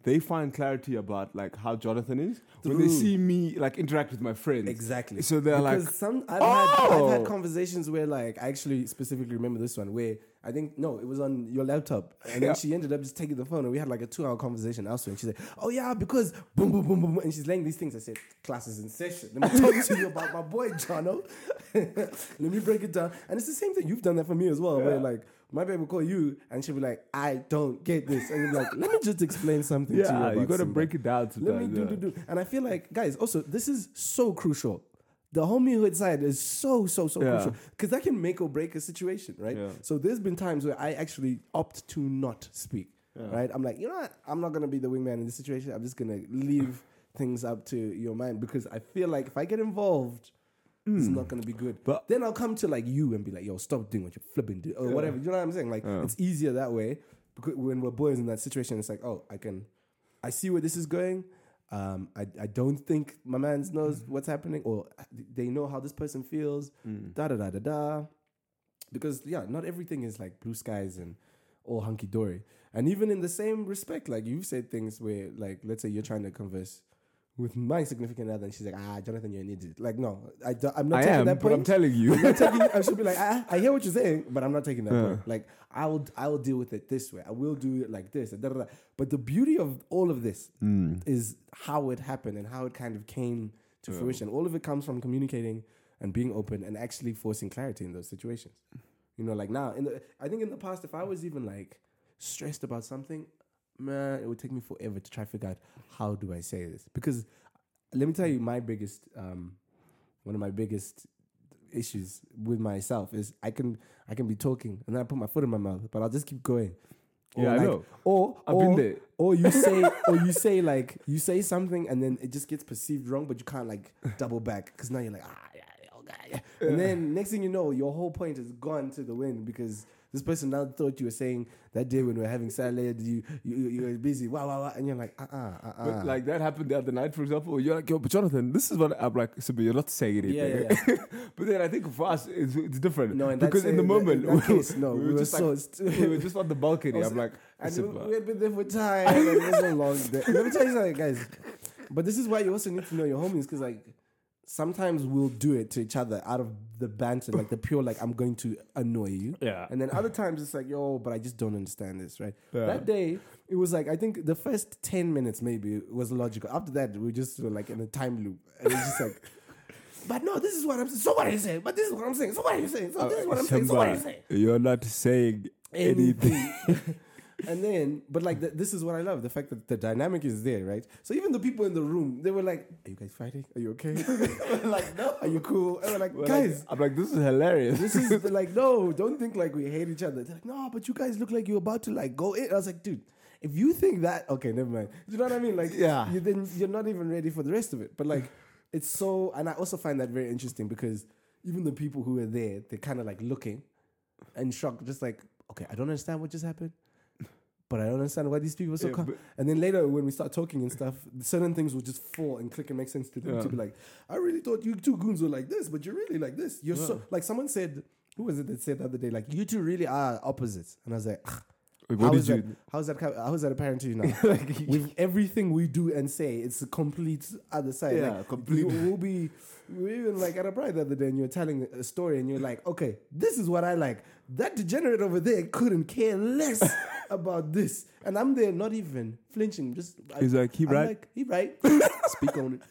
they find clarity about like how Jonathan is when they see me like interact with my friends. Exactly. So they're because like, some I've, had, I've "Oh!" had conversations where like I actually specifically remember this one where I think no, it was on your laptop, and then Yeah. she ended up just taking the phone, and we had like a two-hour conversation elsewhere. And she said, "Oh yeah, because boom, boom, boom, boom," and she's laying these things. I said, "Class is in session. Let me talk to you about my boy Jono. Let me break it down." And it's the same thing. You've done that for me as well. Where like my baby will call you, and she'll be like, "I don't get this," and you're like, "Let me just explain something to you." yeah, you got to Simba." break it down Let me do, yeah. do, do. And I feel like, guys, also, this is so crucial. The homiehood side is so, so, so Yeah. crucial because that can make or break a situation, right? Yeah. So there's been times where I actually opt to not speak, Yeah. right? I'm like, you know what? I'm not going to be the wingman in this situation. I'm just going to leave things up to your mind because I feel like if I get involved, it's not going to be good. Hmm. But- then I'll come to like you and be like, yo, stop doing what you're flipping, do, or whatever. You know what I'm saying? Like, it's easier that way because when we're boys in that situation, it's like, oh, I can, I see where this is going. Um, I, I don't think my man knows what's happening or they know how this person feels. Mm. Da da da da da. Because yeah, not everything is like blue skies and all hunky dory. And even in the same respect, like you've said things where, like, let's say you're trying to converse with my significant other, and she's like, "Ah, Jonathan, you're an idiot." Like, no, I I'm not I taking am, that but I'm telling you. I'm taking, I should be like, I, I hear what you're saying, but I'm not taking that Yeah. point. Like, I will, I will deal with it this way. I will do it like this. da, da, da. But the beauty of all of this Mm. is how it happened and how it kind of came to Yeah. fruition. All of it comes from communicating and being open and actually forcing clarity in those situations. You know, like now, in the, I think in the past, if I was even like stressed about something, man, it would take me forever to try to figure out how do I say this. Because let me tell you, my biggest, um, one of my biggest issues with myself is I can I can be talking and then I put my foot in my mouth, but I'll just keep going. Or Yeah, I know. Or I've or, been there. or you say or you say like you say something and then it just gets perceived wrong, but you can't like double back because now you're like ah yeah, yeah, okay, yeah. and then next thing you know, your whole point is gone to the wind because this person now thought you were saying that day when we were having salad, you you you were busy, wow wow wow, and you're like uh uh uh But uh. like that happened the other night, for example. You're like, yo, but Jonathan, this is what I'm like. So, you're not saying anything. Yeah, yeah, but then I think for us, it's, it's different. No, because in the moment, in that case, no, we we were were just like, we were just on the balcony. Also- I'm like, And we, we had been there for time. and it was a long day. Let me tell you something, guys. But this is why you also need to know your homies because, like, sometimes we'll do it to each other out of the banter, like the pure, like, I'm going to annoy you. yeah, And then other times it's like, yo, but I just don't understand this, right? Yeah. That day, it was like, I think the first 10 minutes maybe was logical. After that, we just were like in a time loop. And it's just like, but no, this is what I'm saying. So what are you saying? But this is what I'm saying. So what are you saying? So this is what I'm saying. So what are you saying? You're not saying anything. and then, but like, th- this is what I love the fact that the dynamic is there, right? So even the people in the room, they were like, Are you guys fighting? Are you okay? Like, No. Are you cool? And we're like, We're Guys, like, I'm like, this is hilarious. this is like, no, don't think like we hate each other. They're like, No, but you guys look like you're about to like go in. I was like, Dude, if you think that, okay, never mind. Do You know what I mean? Like, Yeah. you then you're not even ready for the rest of it. But like, it's so, and I also find that very interesting because even the people who are there, they're kind of like looking and shocked, just like, okay, I don't understand what just happened, but I don't understand why these people are so. Yeah, calm. and then later, when we start talking and stuff, certain things will just fall and click and make sense to them Yeah. to be like, I really thought you two goons were like this, but you're really like this. You're so like someone said. Who was it that said the other day? Like you two really are opposites, and I was like, "Ah, Like, how is you? that? How's that? How is that apparent to you now? like, with everything we do and say, it's a complete other side. Yeah, like, complete. We, will be we even like at a pride the other day, and you're telling a story, and you're like, okay, this is what I like. That degenerate over there couldn't care less about this, and I'm there, not even flinching, just I- He's like, he I'm right. like, he right. Speak on it.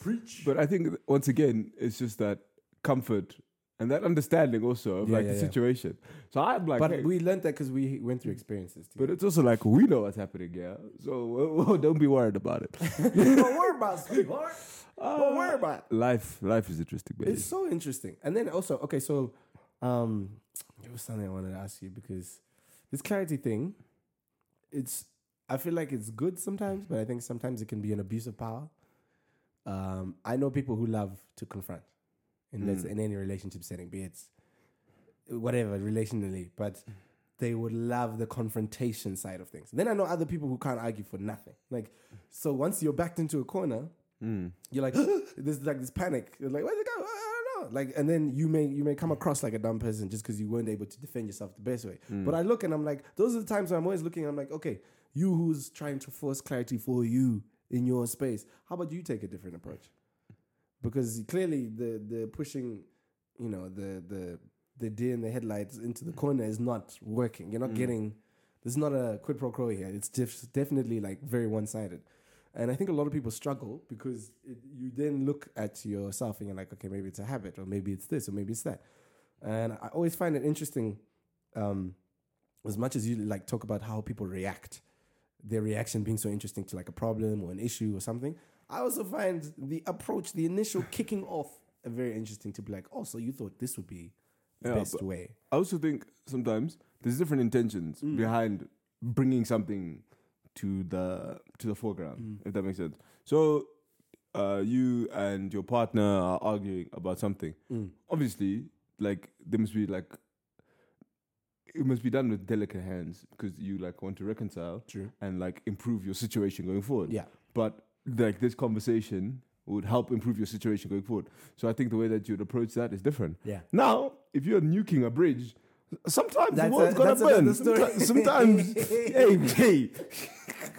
Preach. But I think once again, it's just that comfort and that understanding also of Yeah, like yeah, the yeah. situation. So I'm like, But hey, we learned that because we went through experiences. Too. but it's also like we know what's happening, yeah. So uh, don't be worried about it. don't worry about it, sweetheart. Don't worry Uh, about it. Life, life is interesting, baby. It's so interesting. And then also, okay, so um there was something I wanted to ask you because this clarity thing, it's I feel like it's good sometimes, but I think sometimes it can be an abuse of power. Um, I know people who love to confront in Mm. in any relationship setting, be it whatever relationally, but they would love the confrontation side of things. Then I know other people who can't argue for nothing. Like, so once you're backed into a corner, Mm. you're like there's like this panic. You're like, where's it go? Like, and then you may you may come across like a dumb person just because you weren't able to defend yourself the best way. Mm. But I look and I'm like, those are the times where I'm always looking. I'm like, okay, you who's trying to force clarity for you in your space. How about you take a different approach? Because clearly the the pushing, you know, the the the deer in the headlights into the corner is not working. You're not Mm. getting. There's not a quid pro quo here. It's def- definitely like very one sided. And I think a lot of people struggle because it, you then look at yourself and you're like, okay, maybe it's a habit, or maybe it's this, or maybe it's that. And I always find it interesting, um, as much as you like talk about how people react, their reaction being so interesting to like a problem or an issue or something. I also find the approach, the initial kicking off, uh, very interesting to be like, oh, so you thought this would be the Yeah, best way? I also think sometimes there's different intentions Mm. behind bringing something to the to the foreground, Mm. if that makes sense. So, uh, you and your partner are arguing about something. Mm. Obviously, like there must be like it must be done with delicate hands because you like want to reconcile True. and like improve your situation going forward. Yeah. But like this conversation would help improve your situation going forward. So I think the way that you'd approach that is different. Yeah. Now, if you're nuking a bridge, sometimes That's the world's a- gonna burn. Sometimes, sometimes hey, hey.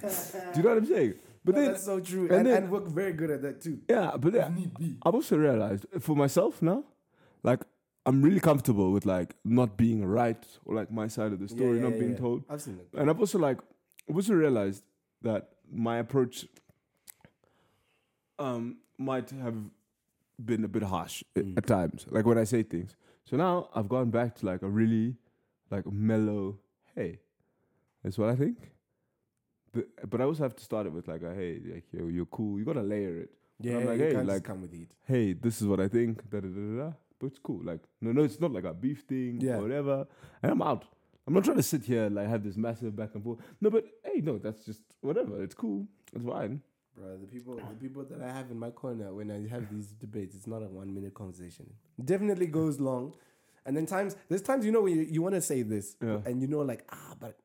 Do you know what I'm saying? But No, then, that's so true. and And, then- and, we're very good at that too. yeah, but yeah, be. I've also realized for myself now, like I'm really comfortable with like not being right or like my side of the story Yeah, not yeah, being yeah. told. I've seen it. And I've also like I've also realized that my approach um might have been a bit harsh Mm. at times. Like when I say things. So now I've gone back to like a really like mellow, hey, that's what I think. But but I also have to start it with like a hey, like yo, you're cool. You gotta layer it. Yeah, I'm like, you hey, can't like- just come with heat. Hey, this is what I think. Da da da da. da. But it's cool. Like no, no, it's not like a beef thing Yeah. or whatever. And I'm out. I'm not trying to sit here and like have this massive back and forth. No, but hey, no, that's just whatever. It's cool. It's fine. Bro, the people, the people that I have in my corner when I have these debates, it's not a one minute conversation. Definitely goes long, and then times there's times you know when you, you want to say this, Yeah. and you know like ah, but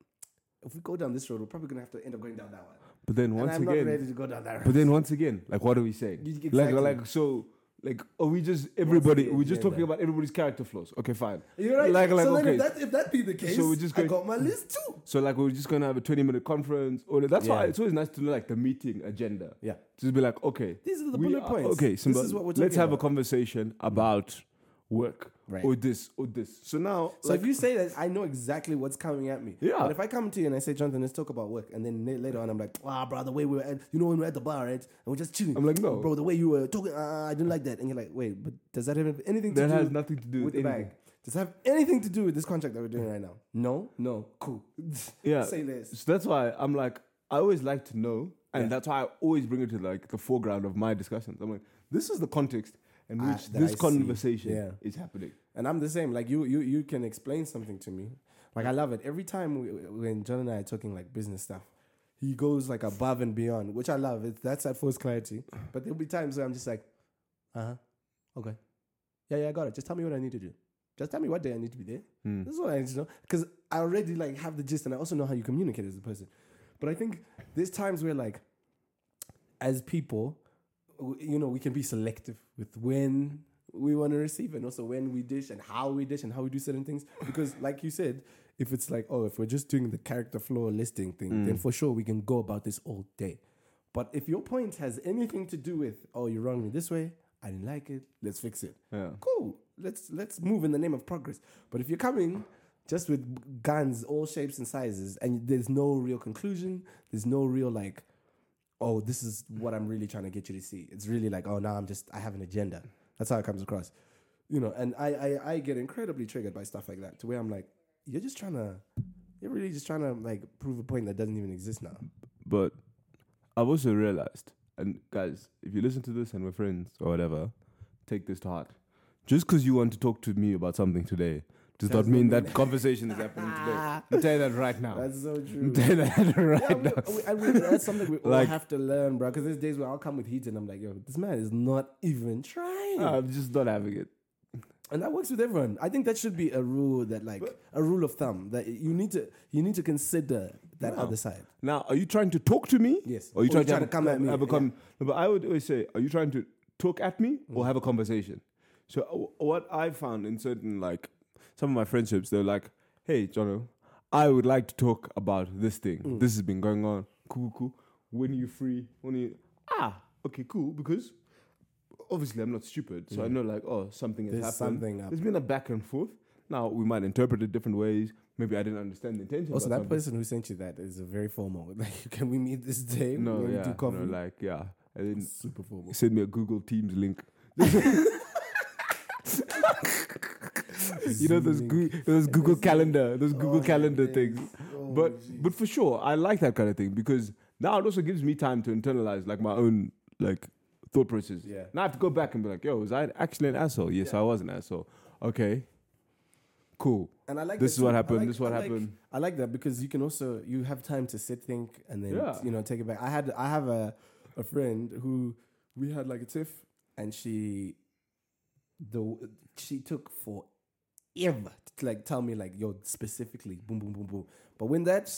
if we go down this road, we're probably gonna have to end up going down that one. But then and once I'm not again, ready to go down that road. but then once again, like what are we saying? You- Like like so. Like are we just everybody? We're just talking about everybody's character flaws. Okay, fine. You're right. Like- like, so then okay. if that if that be the case, So we're just I going- got my list too. So like we're just gonna have a twenty minute conference. Or that's why it's always nice to know like the meeting agenda. Yeah, Just be like, okay, these are the bullet are- points. Okay, Simba, this is what we're talking let's have a about. conversation about work Right. or this or this. So now, So like, if you say that, I know exactly what's coming at me. Yeah. But if I come to you and I say, Jonathan, let's talk about work, and then later on I'm like, wow, bro, the way we were at, you know, when we're at the bar, right, and we're just chilling. I'm like, no. bro, the way you were talking, uh, I didn't like that. And you're like, wait, but does that have anything to that do has nothing to do with with, the anything. bag? Does it have anything to do with this contract that we're doing right now? No, no, cool. Yeah. say less. So that's why I'm like, I always like to know, and Yeah. that's why I always bring it to like the foreground of my discussions. I'm like, this is the context in Ah, which that this I conversation Yeah. is happening. And I'm the same. Like you, you, you can explain something to me. Like I love it every time we, when John and I are talking like business stuff. He goes like above and beyond, which I love. It that's at force clarity. But there'll be times where I'm just like, Uh huh. Okay. Yeah, yeah, I got it. Just tell me what I need to do. Just tell me what day I need to be there. Mm. This is what I need to know because I already like have the gist, and I also know how you communicate as a person. But I think there's times where like, as people, you know, we can be selective with when we want to receive, and also when we dish, and how we dish, and how we do certain things. Because, like you said, if it's like, oh, if we're just doing the character flaw listing thing, then mm. for sure we can go about this all day. But if your point has anything to do with, oh, you wronged me this way, I didn't like it, let's fix it Yeah. cool. Let's let's move in the name of progress. But if you're coming just with guns, all shapes and sizes, and there's no real conclusion, there's no real like, oh, this is mm-hmm. what I'm really trying to get you to see. It's really like, oh, now I'm just I have an agenda. That's how it comes across, you know. And I I, I get incredibly triggered by stuff like that, to where I'm like, you're just trying to, you're really just trying to like prove a point that doesn't even exist now. But I've also realized, and guys, if you listen to this and we're friends or whatever, take this to heart. Just because you want to talk to me about something today does Doesn't mean that conversation is happening today. I'm telling you that right now. That's so true. You that right Yeah, now. we, we, we, that's something we all have to learn, bro. Because there's days where I'll come with heat and I'm like, yo, this man is not even trying. I'm just not having it. and that works with everyone. I think that should be a rule that, like, a rule of thumb that you need to you need to consider that other side. Now, are you trying to talk to me? Yes. Or are you Or trying, trying to, to come at me, Have a yeah. no, but I would always say, are you trying to talk at me or Mm. have a conversation? So uh, what I found in certain like some of my friendships, they're like, "Hey, Jono, I would like to talk about this thing. Mm. This has been going on. Cool, cool. cool. When are you free? When are you? Ah, okay, cool. Because obviously I'm not stupid, so I know like, oh, something has Mm. There's happened. something. There's been a back and forth. Now we might interpret it different ways. Maybe I didn't understand the intention. Also, that something. person who sent you that is a very formal. Like, can we meet this day? No, yeah, no, like yeah. Super formal. send me a Google Teams link. you know those Zoom Goo- those Google Calendar, those oh, Google Oh, Calendar things. Oh, But jeez. but for sure, I like that kind of thing because now it also gives me time to internalize like my own like thought process. Yeah. Now I have to go back and be like, yo, was I actually an asshole? Yes, I was an asshole. Okay. Cool. And I like This that is what happened, like- this is what I like- happened. I like that because you can also you have time to sit, think, and then Yeah. you know take it back. I had I have a a friend who we had like a tiff, and she the she took forever to like tell me like yo specifically boom boom boom boom. But when that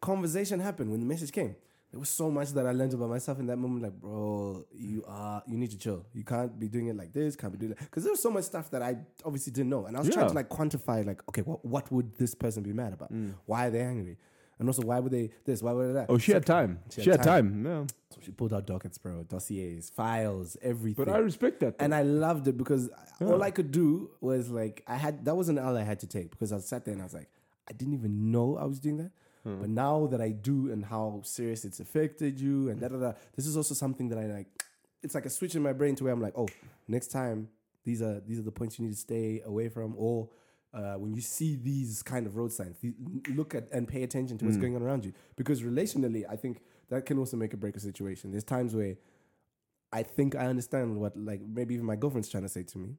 conversation happened, when the message came, there was so much that I learned about myself in that moment. Like, bro, you are you need to chill. You can't be doing it like this. Can't be doing that because there was so much stuff that I obviously didn't know, and I was trying to like quantify. Like, okay, what what would this person be mad about? Mm. Why are they angry? And also, why would they this? Why would they that? Oh, she had time. She had time. Yeah. So she pulled out dockets, bro, dossiers, files, everything. But I respect that. and I loved it because all I could do was like I had that was an L I had to take because I sat there and I was like I didn't even know I was doing that. Hmm. But now that I do and how serious it's affected you and da da da, this is also something that I like. It's like a switch in my brain to where I'm like, oh, next time these are these are the points you need to stay away from, or uh, when you see these kind of road signs, look at and pay attention to what's Mm. going on around you. Because relationally, I think that can also make or break a situation. There's times where I think I understand what like maybe even my girlfriend's trying to say to me.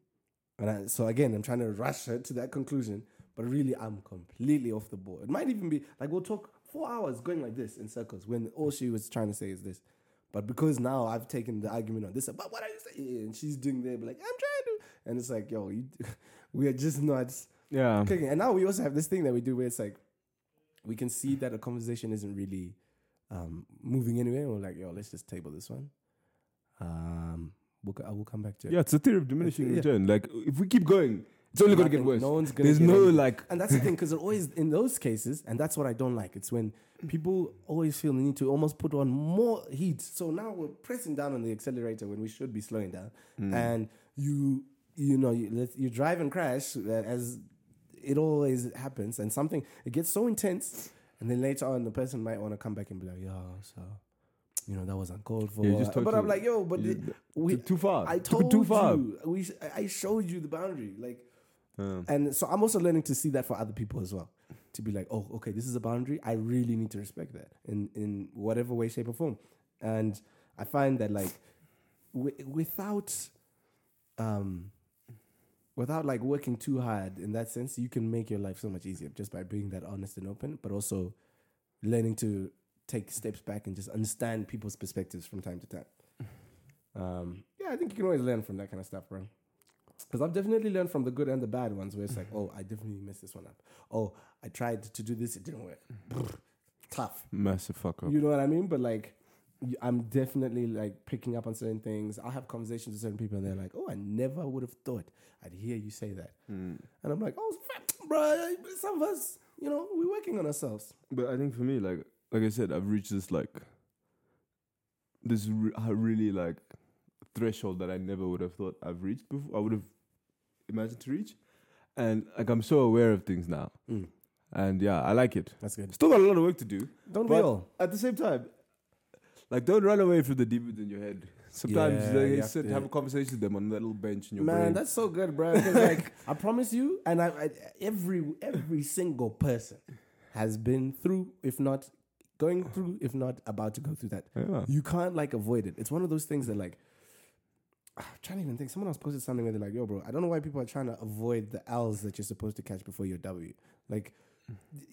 And I, so again, I'm trying to rush her to that conclusion, but really I'm completely off the board. It might even be like we'll talk four hours going like this in circles when all she was trying to say is this. But because now I've taken the argument on this, but what are you saying? And she's doing there, but like I'm trying to, and it's like, yo, you, we are just not yeah. clicking. And now we also have this thing that we do where it's like we can see that a conversation isn't really um, moving anywhere. We're like, yo, let's just table this one. Um, we'll, I will come back to it. Yeah, it's a theory of diminishing yeah. return. Like if we keep going, it's only going to get worse. No one's gonna. There's no anything. like. and that's the thing because always in those cases, and that's what I don't like. It's when people always feel the need to almost put on more heat. So now we're pressing down on the accelerator when we should be slowing down, Mm. and you you know you, let- you drive and crash uh, as it always happens, and something it gets so intense, and then later on the person might want to come back and be like, "Yo, so." You know that was uncalled for, Yeah, but I'm like, yo, but the- we, too, too far. I told too far. you, we, I showed you the boundary, like, and so I'm also learning to see that for other people as well. To be like, oh, okay, this is a boundary. I really need to respect that in in whatever way, shape, or form. And I find that like wi- without um without like working too hard in that sense, you can make your life so much easier just by being that honest and open, but also learning to take steps back and just understand people's perspectives from time to time. Um, yeah, I think you can always learn from that kind of stuff, bro. Because I've definitely learned from the good and the bad ones, where it's like, oh, I definitely messed this one up. Oh, I tried to do this, it didn't work. Tough. Massive fuck up. You know what I mean? But like, I'm definitely like picking up on certain things. I'll have conversations with certain people, and they're like, "Oh, I never would have thought I'd hear you say that." Mm. And I'm like, "Oh, bro, some of us, you know, we're working on ourselves." But I think for me, like like I said, I've reached this like this re- uh, really like threshold that I never would have thought I've reached before. I would have imagined to reach, and like I'm so aware of things now, Mm, and yeah, I like it. that's good. Still got a lot of work to do. Don't we all? at the same time, like don't run away from the demons in your head. Sometimes Yeah, like, you you have sit, to- have a conversation with them on that little bench in your Man, brain. that's so good, bro. 'cause, like, I promise you, and I, I, every every single person has been through, if not going through, if not about to go through that. yeah. You can't like avoid it. It's one of those things that like I'm trying to even think. Someone else posted something where they're like, "Yo, bro, I don't know why people are trying to avoid the L's that you're supposed to catch before your W." Like,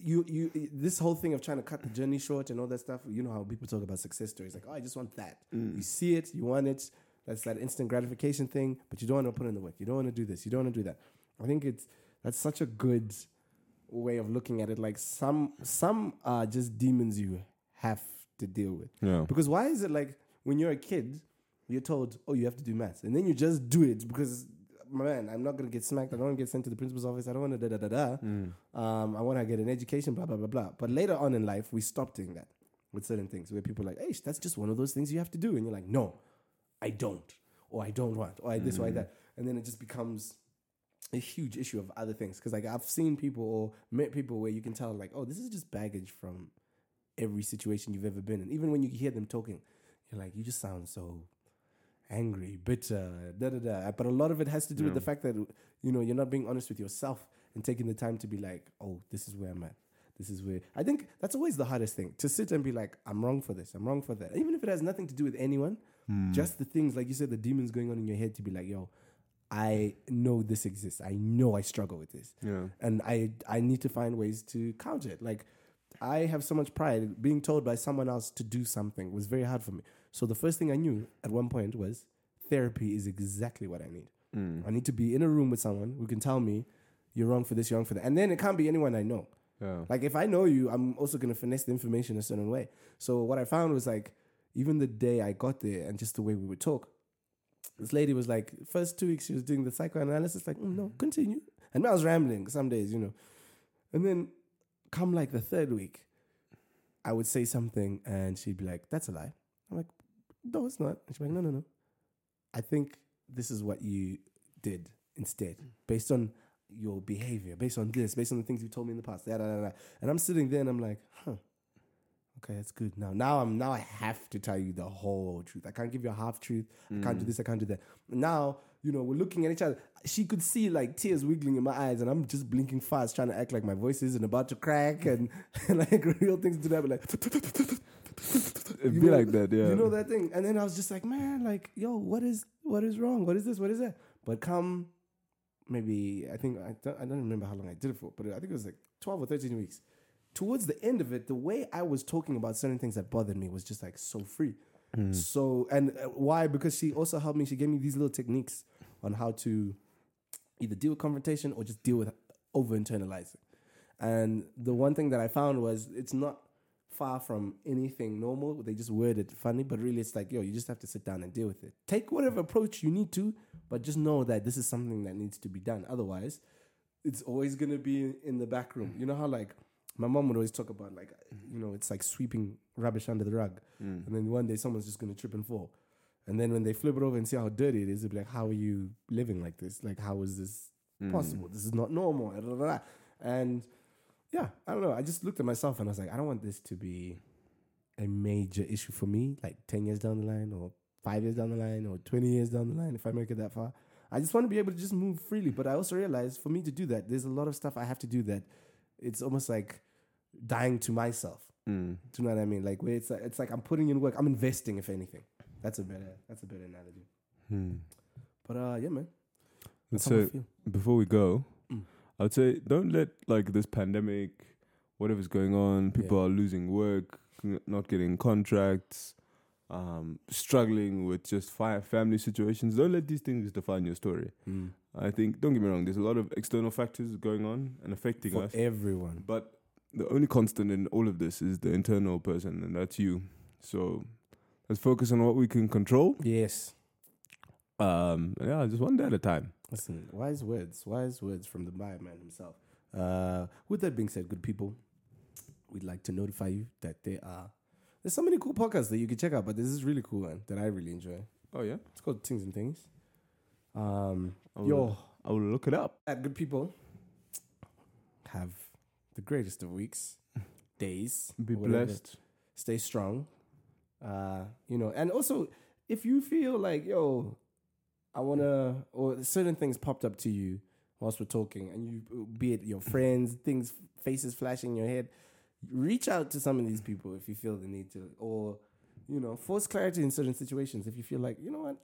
you, you, this whole thing of trying to cut the journey short and all that stuff. You know how people talk about success stories, like, "Oh, I just want that." Mm. You see it, you want it. That's that instant gratification thing, but you don't want to put in the work. You don't want to do this. You don't want to do that. I think it's that's such a good way of looking at it. Like some some are just demons you have to deal with. Yeah. Because why is it like when you're a kid, you're told, oh, you have to do maths, and then you just do it because, man, I'm not gonna get smacked. I don't want to get sent to the principal's office. I don't want to da da da da. Mm. Um, I want to get an education. Blah blah blah blah. But later on in life, we stop doing that with certain things where people are like, hey, that's just one of those things you have to do, and you're like, no, I don't, or I don't want, or I this or I that, and then it just becomes a huge issue of other things. Because like I've seen people or met people where you can tell like, oh, this is just baggage from every situation you've ever been in. Even when you hear them talking, you're like, you just sound so angry, bitter, da da da. But a lot of it has to do with the fact that you know you're not being honest with yourself and taking the time to be like, oh, this is where I'm at. This is where I think that's always the hardest thing to sit and be like, I'm wrong for this, I'm wrong for that. Even if it has nothing to do with anyone, Mm. just the things like you said, the demons going on in your head to be like, yo, I know this exists. I know I struggle with this Yeah. and I I need to find ways to counter it. Like I have so much pride. Being told by someone else to do something was very hard for me. So the first thing I knew at one point was therapy is exactly what I need. Mm. I need to be in a room with someone who can tell me you're wrong for this, you're wrong for that, and then it can't be anyone I know. Yeah. Like if I know you, I'm also gonna finesse the information a certain way. So what I found was like, even the day I got there and just the way we would talk, this lady was like, first two weeks she was doing the psychoanalysis, like, mm, no, continue. And I was rambling some days, you know. And then come like the third week, I would say something and she'd be like, that's a lie. I'm like, no, it's not. And she'd like, no, no, no. I think this is what you did instead, based on your behavior, based on this, based on the things you told me in the past. Da, da, da, da. And I'm sitting there and I'm like, huh. Okay, that's good. Now, now I'm now I have to tell you the whole truth. I can't give you a half truth. I can't do mm. this. I can't do that. Now, you know, we're looking at each other. She could see like tears wiggling in my eyes, and I'm just blinking fast, trying to act like my voice isn't about to crack, and, and like real things to that. But like, It'd You be know- like that, yeah. you know that thing. And then I was just like, man, like, yo, what is what is wrong? What is this? What is that? But come, maybe I think I don't, I don't remember how long I did it for, but I think it was like twelve or thirteen weeks. Towards the end of it, the way I was talking about certain things that bothered me was just like so free. So and uh, why? Because she also helped me. She gave me these little techniques on how to either deal with confrontation or just deal with over internalizing. And the one thing that I found was it's not far from anything normal. They just word it funny, but really it's like, yo, you just have to sit down and deal with it. Take whatever approach you need to, but just know that this is something that needs to be done. Otherwise, it's always gonna be in the back room. You know how like my mom would always talk about like you know, it's like sweeping rubbish under the rug. Mm. And then one day someone's just gonna trip and fall. And then when they flip it over and see how dirty it is, they'll be like, How are you living like this? Like how is this Mm. possible? This is not normal. And yeah, I don't know. I just looked at myself and I was like, I don't want this to be a major issue for me, like 10 years down the line or five years down the line or 20 years down the line if I make it that far. I just want to be able to just move freely. But I also realize for me to do that, there's a lot of stuff I have to do that it's almost like dying to myself. Mm. Do you know what I mean? Like where it's like, it's like I'm putting in work. I'm investing, if anything. That's a better that's a better analogy. Hmm. But uh, yeah, man. That's feel. before we go. I'd say don't let like this pandemic, whatever's going on, people are losing work, not getting contracts. um, struggling with just fi- family situations. Don't let these things define your story. Mm. I think, don't get me wrong, there's a lot of external factors going on and affecting For us. everyone. But the only constant in all of this is the internal person, and that's you. So let's focus on what we can control. Yes. Um, yeah, just one day at a time. Listen, wise words, wise words from the Maya man himself. Uh, with that being said, good people, we'd like to notify you that there are there's so many cool podcasts that you can check out, but this is really cool one that I really enjoy. Oh yeah, It's called Things and Things. Um, I will, yo, I will look it up. uh, good people, have the greatest of weeks, days. Be whatever. blessed. Stay strong. Uh, you know, and also if you feel like yo, I wanna or certain things popped up to you whilst we're talking, and you be it your friends, things, faces flashing in your head, reach out to some of these people if you feel the need to, or you know, force clarity in certain situations if you feel like you know what,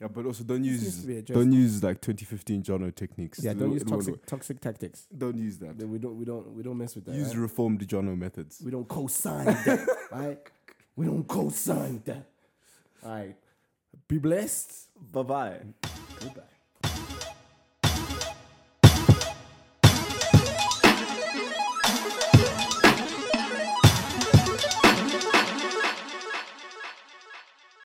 Yeah, but also don't use to be addressed. don't use like 2015 Jono techniques. yeah, don't use toxic toxic tactics. Don't use that. We don't we don't we don't mess with that. Use right? reformed Jono methods. We don't co-sign that, right? We don't co-sign that. All right. Be blessed. Bye bye. Goodbye.